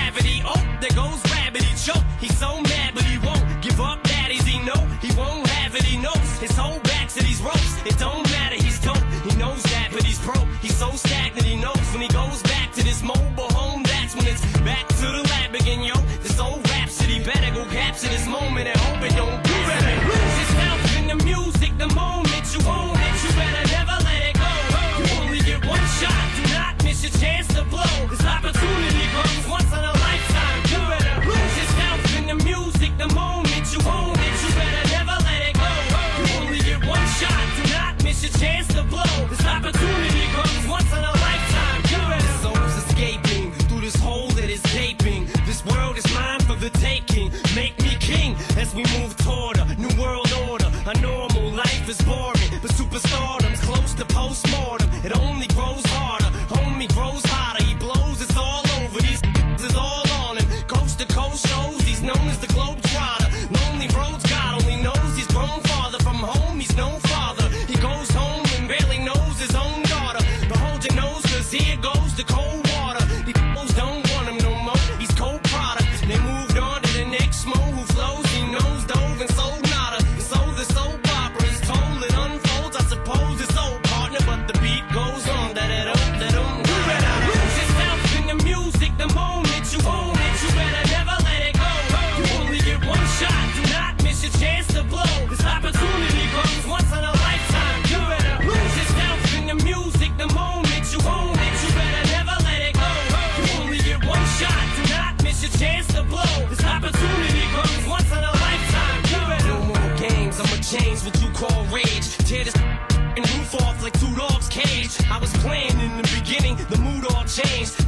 S12: go capture this moment and hope it don't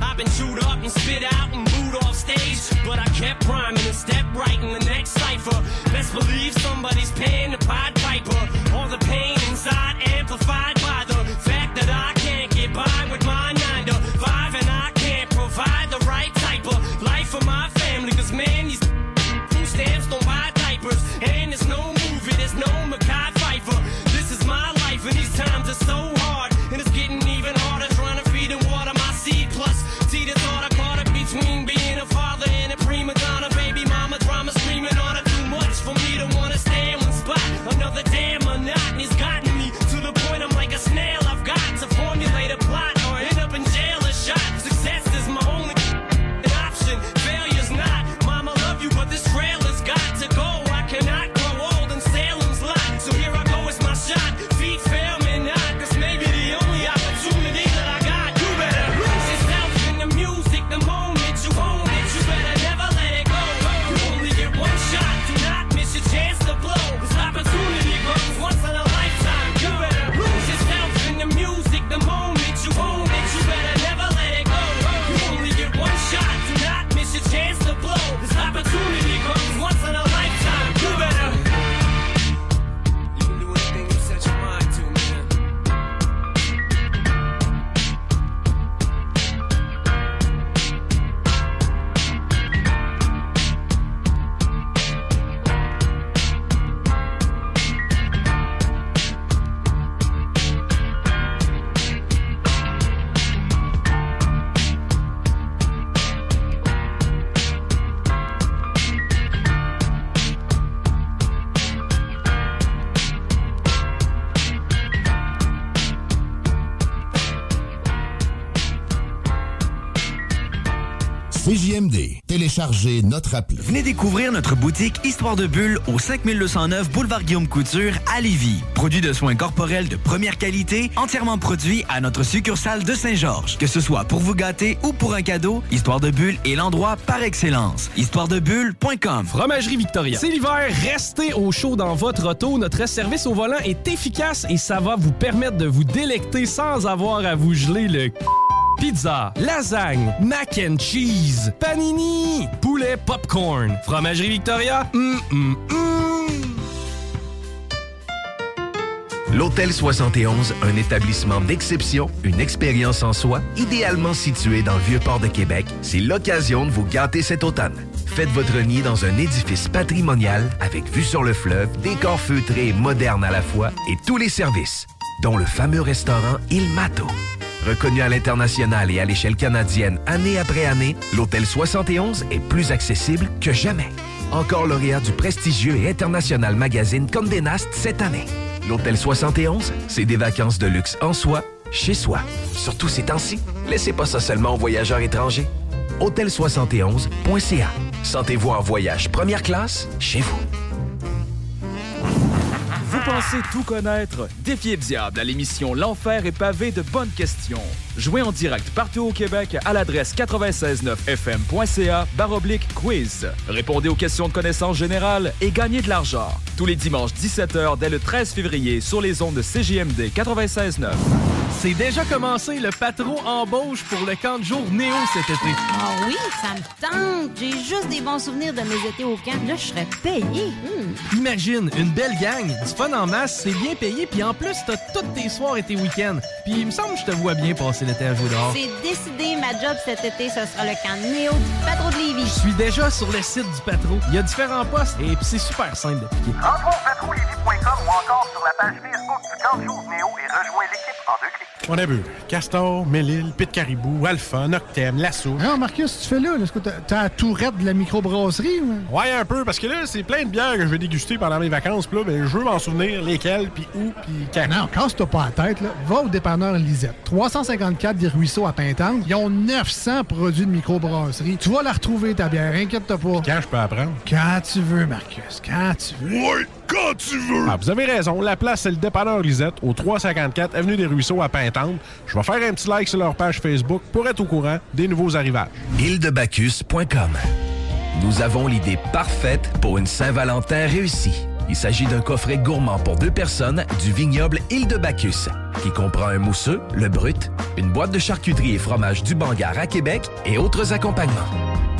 S12: I've been chewed
S5: Téléchargez notre appli.
S57: Venez découvrir notre boutique Histoire de Bulle au 5209 Boulevard Guillaume Couture à Lévis. Produit de soins corporels de première qualité, entièrement produit à notre succursale de Saint-Georges. Que ce soit pour vous gâter ou pour un cadeau, Histoire de Bulle est l'endroit par excellence. Histoiredebulle.com
S28: Fromagerie Victoria. C'est l'hiver, restez au chaud dans votre auto. Notre service au volant est efficace et ça va vous permettre de vous délecter sans avoir à vous geler le Pizza, lasagne, mac and cheese, panini, poulet popcorn, fromagerie Victoria, hum, hum, hum.
S2: L'Hôtel 71, un établissement d'exception, une expérience en soi, idéalement situé dans le Vieux-Port de Québec, c'est l'occasion de vous gâter cet automne. Faites votre nid dans un édifice patrimonial avec vue sur le fleuve, décor feutré et moderne à la fois et tous les services, dont le fameux restaurant Il Mato. Reconnu à l'international et à l'échelle canadienne année après année, l'Hôtel 71 est plus accessible que jamais. Encore lauréat du prestigieux et international magazine Condé Nast cette année. L'Hôtel 71, c'est des vacances de luxe en soi, chez soi. Surtout ces temps-ci, laissez pas ça seulement aux voyageurs étrangers. Hôtel71.ca. Sentez-vous en voyage première classe chez vous.
S16: Vous pensez tout connaître? Défiez le diable à l'émission L'Enfer est pavé de bonnes questions. Jouez en direct partout au Québec à l'adresse 969fm.ca baroblique quiz. Répondez aux questions de connaissance générale et gagnez de l'argent. Tous les dimanches 17h dès le 13 février sur les ondes de CJMD 96.9.
S58: C'est déjà commencé, le patron embauche pour le camp de jour Néo cet été.
S31: Ah oui, ça me tente. J'ai juste des bons souvenirs de mes étés au camp. Là, je serais payé. Hmm.
S58: Imagine, une belle gang, du fun en masse, c'est bien payé, puis en plus, t'as toutes tes soirs et tes week-ends. Puis il me semble que je te vois bien passer l'été à jouer dehors.
S31: C'est décidé, ma job cet été, ce sera le camp Néo du patron de Lévis.
S58: Je suis déjà sur le site du patron. Il y a différents postes et puis c'est super simple d'appliquer.
S59: Rentre au patroulévis.com ou encore sur la page Facebook du camp de jour Néo et rejoins l'équipe en deux clics.
S29: On a vu Castor, Mélile, Pit Caribou, Alpha, Noctem, Lasso.
S51: Non, Marcus, tu fais là? là, Est-ce que t'as t'as la tourette de la microbrasserie? ou-
S29: Ouais, un peu, parce que là, c'est plein de bières que je vais déguster pendant mes vacances. Puis là, ben, je veux m'en souvenir lesquelles, puis où, puis quand.
S51: Non, casse-toi pas la tête. Là. Va au dépanneur Lisette. 354 des Ruisseaux à Pintante. Ils ont 900 produits de microbrasserie. Tu vas la retrouver, ta bière. Inquiète-toi pas.
S29: Quand je peux apprendre?
S51: Quand tu veux, Marcus. Quand tu veux.
S29: Ouais, quand tu veux! Ah, vous avez raison. La place, c'est le dépanneur Lisette, au 354 Avenue des Ruisseaux à Pintante. Je vais faire un petit like sur leur page Facebook pour être au courant des nouveaux arrivages.
S2: îledebacchus.com. Nous avons l'idée parfaite pour une Saint-Valentin réussie. Il s'agit d'un coffret gourmand pour deux personnes du vignoble Île de Bacchus, qui comprend un mousseux, le brut, une boîte de charcuterie et fromage du Bangar à Québec et autres accompagnements.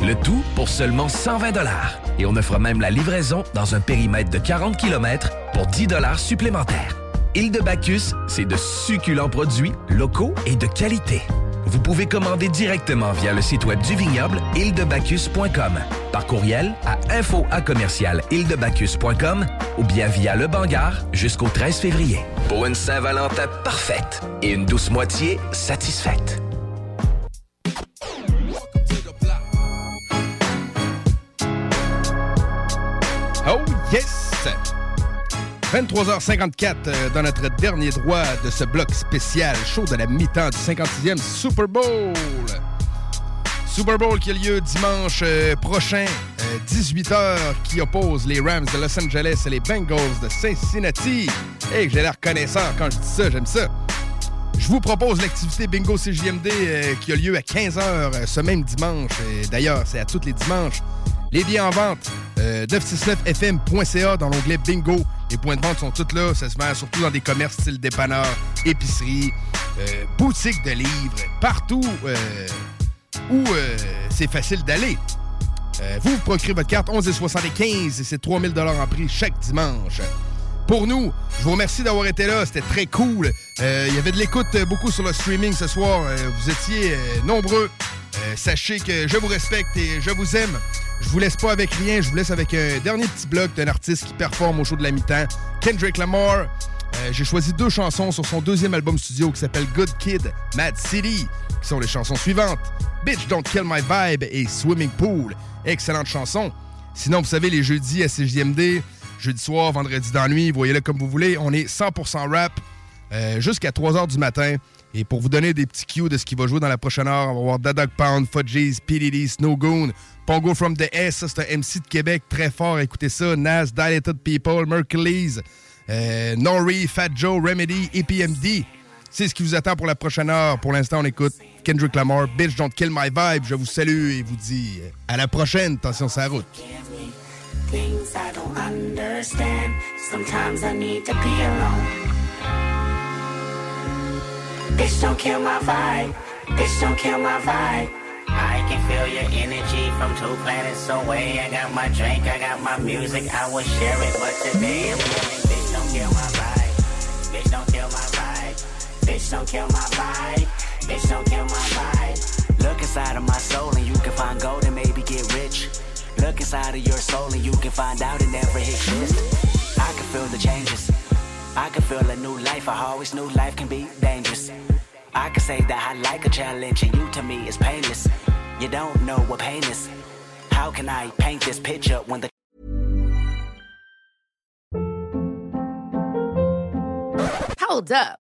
S2: Le tout pour seulement 120 dollars. Et on offre même la livraison dans un périmètre de 40 km pour 10 dollars supplémentaires. Île de Bacchus, c'est de succulents produits locaux et de qualité. Vous pouvez commander directement via le site web du vignoble îledebacchus.com, par courriel à info ou bien via le Bangar jusqu'au 13 février. Pour une Saint-Valentin parfaite et une douce moitié satisfaite.
S6: Oh yes! 23h54 euh, dans notre dernier droit de ce bloc spécial chaud de la mi-temps du 56e Super Bowl. Super Bowl qui a lieu dimanche euh, prochain, 18h, qui oppose les Rams de Los Angeles et les Bengals de Cincinnati. Et j'ai l'air reconnaissant quand je dis ça, j'aime ça. Je vous propose l'activité Bingo CJMD euh, qui a lieu à 15h ce même dimanche. D'ailleurs, c'est à tous les dimanches. Les billets en vente, euh, 969fm.ca dans l'onglet Bingo. Les points de vente sont tous là. Ça se vend surtout dans des commerces style dépanneur, épicerie, euh, boutique de livres, partout euh, où euh, c'est facile d'aller. Euh, vous procurez votre carte 11,75 et c'est 3000 en prix chaque dimanche. Pour nous, je vous remercie d'avoir été là. C'était très cool. Euh, Il y avait de l'écoute euh, beaucoup sur le streaming ce soir. Euh, vous étiez euh, nombreux. Euh, sachez que je vous respecte et je vous aime. Je vous laisse pas avec rien. Je vous laisse avec un dernier petit bloc d'un artiste qui performe au show de la mi-temps, Kendrick Lamar. Euh, J'ai choisi deux chansons sur son deuxième album studio qui s'appelle Good Kid, Mad City, qui sont les chansons suivantes. Bitch Don't Kill My Vibe et Swimming Pool. Excellente chanson. Sinon, vous savez, les jeudis à CJMD, jeudi soir, vendredi dans la nuit, voyez-le comme vous voulez, on est 100% rap. euh, jusqu'à 3 h du matin. Et pour vous donner des petits cues de ce qui va jouer dans la prochaine heure, on va voir Dog Pound, Fudgies, PDD, Snowgoon, Pongo from the S, ça c'est un MC de Québec très fort, écoutez ça, Nas, Dilated People, Mercules, euh, Nori, Fat Joe, Remedy, EPMD. C'est ce qui vous attend pour la prochaine heure. Pour l'instant, on écoute Kendrick Lamar, Bitch Don't Kill My Vibe. Je vous salue et vous dis euh, à la prochaine. Attention, c'est la route.
S60: Bitch, don't kill my vibe. Bitch, don't kill my vibe.
S61: I can feel your energy from two planets away. I got my drink, I got my music, I will share it. But today I'm feeling, bitch, don't kill my vibe. Bitch, don't kill my vibe. Bitch, don't kill my vibe. Bitch, don't kill my vibe.
S41: Look inside of my soul and you can find gold and maybe get rich. Look inside of your soul and you can find out it never exists. I can feel the changes. I can feel a new life. I always knew life can be dangerous. I can say that I like a challenge and you to me is painless. You don't know what pain is. How can I paint this picture when the
S62: Hold up.